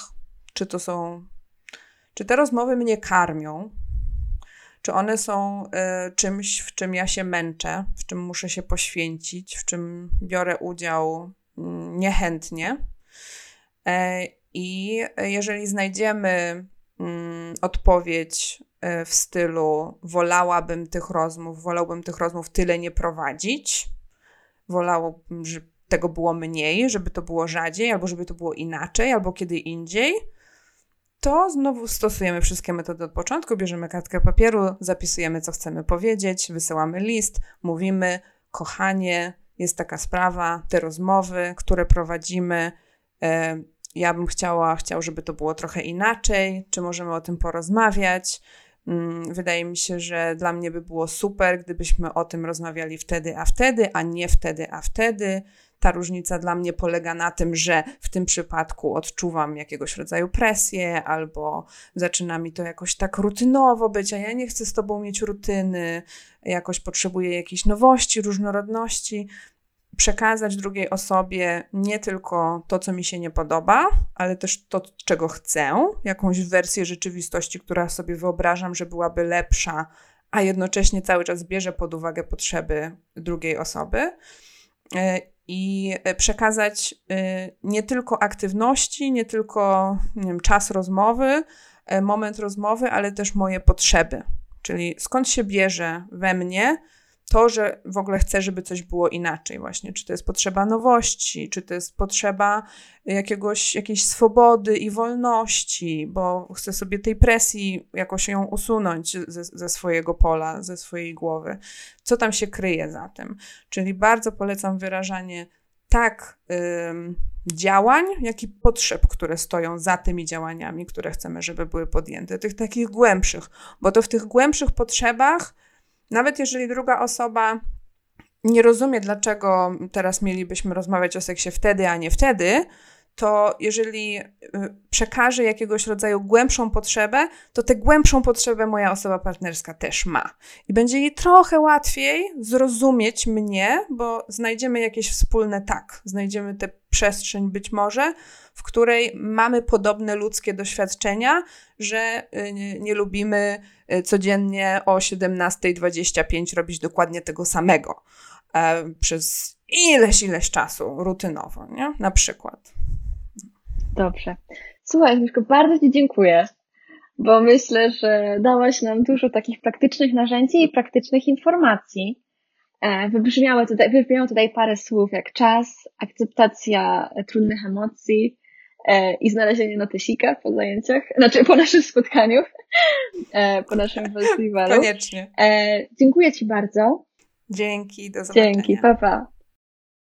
Czy to są. Czy te rozmowy mnie karmią? Czy one są y, czymś, w czym ja się męczę, w czym muszę się poświęcić, w czym biorę udział y, niechętnie? Y, I jeżeli znajdziemy mm, odpowiedź e, w stylu wolałabym tych rozmów, wolałbym tych rozmów tyle nie prowadzić, wolałabym, żeby tego było mniej, żeby to było rzadziej, albo żeby to było inaczej, albo kiedy indziej, to znowu stosujemy wszystkie metody od początku. Bierzemy kartkę papieru, zapisujemy, co chcemy powiedzieć, wysyłamy list, mówimy: Kochanie, jest taka sprawa, te rozmowy, które prowadzimy. E, ja bym chciała, chciał, żeby to było trochę inaczej, czy możemy o tym porozmawiać. Mm, wydaje mi się, że dla mnie by było super, gdybyśmy o tym rozmawiali wtedy, a wtedy, a nie wtedy, a wtedy. Ta różnica dla mnie polega na tym, że w tym przypadku odczuwam jakiegoś rodzaju presję, albo zaczyna mi to jakoś tak rutynowo być, a ja nie chcę z tobą mieć rutyny, jakoś potrzebuję jakiejś nowości, różnorodności przekazać drugiej osobie nie tylko to, co mi się nie podoba, ale też to, czego chcę, jakąś wersję rzeczywistości, która sobie wyobrażam, że byłaby lepsza, a jednocześnie cały czas bierze pod uwagę potrzeby drugiej osoby. E, I przekazać e, nie tylko aktywności, nie tylko nie wiem, czas rozmowy, e, moment rozmowy, ale też moje potrzeby. Czyli skąd się bierze we mnie to, że w ogóle chcę, żeby coś było inaczej, właśnie. Czy to jest potrzeba nowości, czy to jest potrzeba jakiegoś, jakiejś swobody i wolności, bo chcę sobie tej presji jakoś ją usunąć ze, ze swojego pola, ze swojej głowy. Co tam się kryje za tym? Czyli bardzo polecam wyrażanie tak ym, działań, jak i potrzeb, które stoją za tymi działaniami, które chcemy, żeby były podjęte, tych takich głębszych, bo to w tych głębszych potrzebach nawet jeżeli druga osoba nie rozumie, dlaczego teraz mielibyśmy rozmawiać o seksie wtedy, a nie wtedy, to jeżeli y, przekaże jakiegoś rodzaju głębszą potrzebę, to tę głębszą potrzebę moja osoba partnerska też ma. I będzie jej trochę łatwiej zrozumieć mnie, bo znajdziemy jakieś wspólne tak, znajdziemy tę przestrzeń być może, w której mamy podobne ludzkie doświadczenia, że y, nie, nie lubimy codziennie o 17.25 robić dokładnie tego samego e, przez ileś, ileś czasu, rutynowo, nie? Na przykład. Dobrze. Słuchaj, Agnieszko, bardzo Ci dziękuję, bo myślę, że dałaś nam dużo takich praktycznych narzędzi i praktycznych informacji. E, wybrzmiało tutaj, wybrzmiało tutaj parę słów jak czas, akceptacja trudnych emocji i znalezienie notesika po zajęciach, znaczy po naszym spotkaniu, e, po naszym festiwalu. Koniecznie. Dziękuję Ci bardzo. Dzięki, do zobaczenia. Dzięki, pa pa.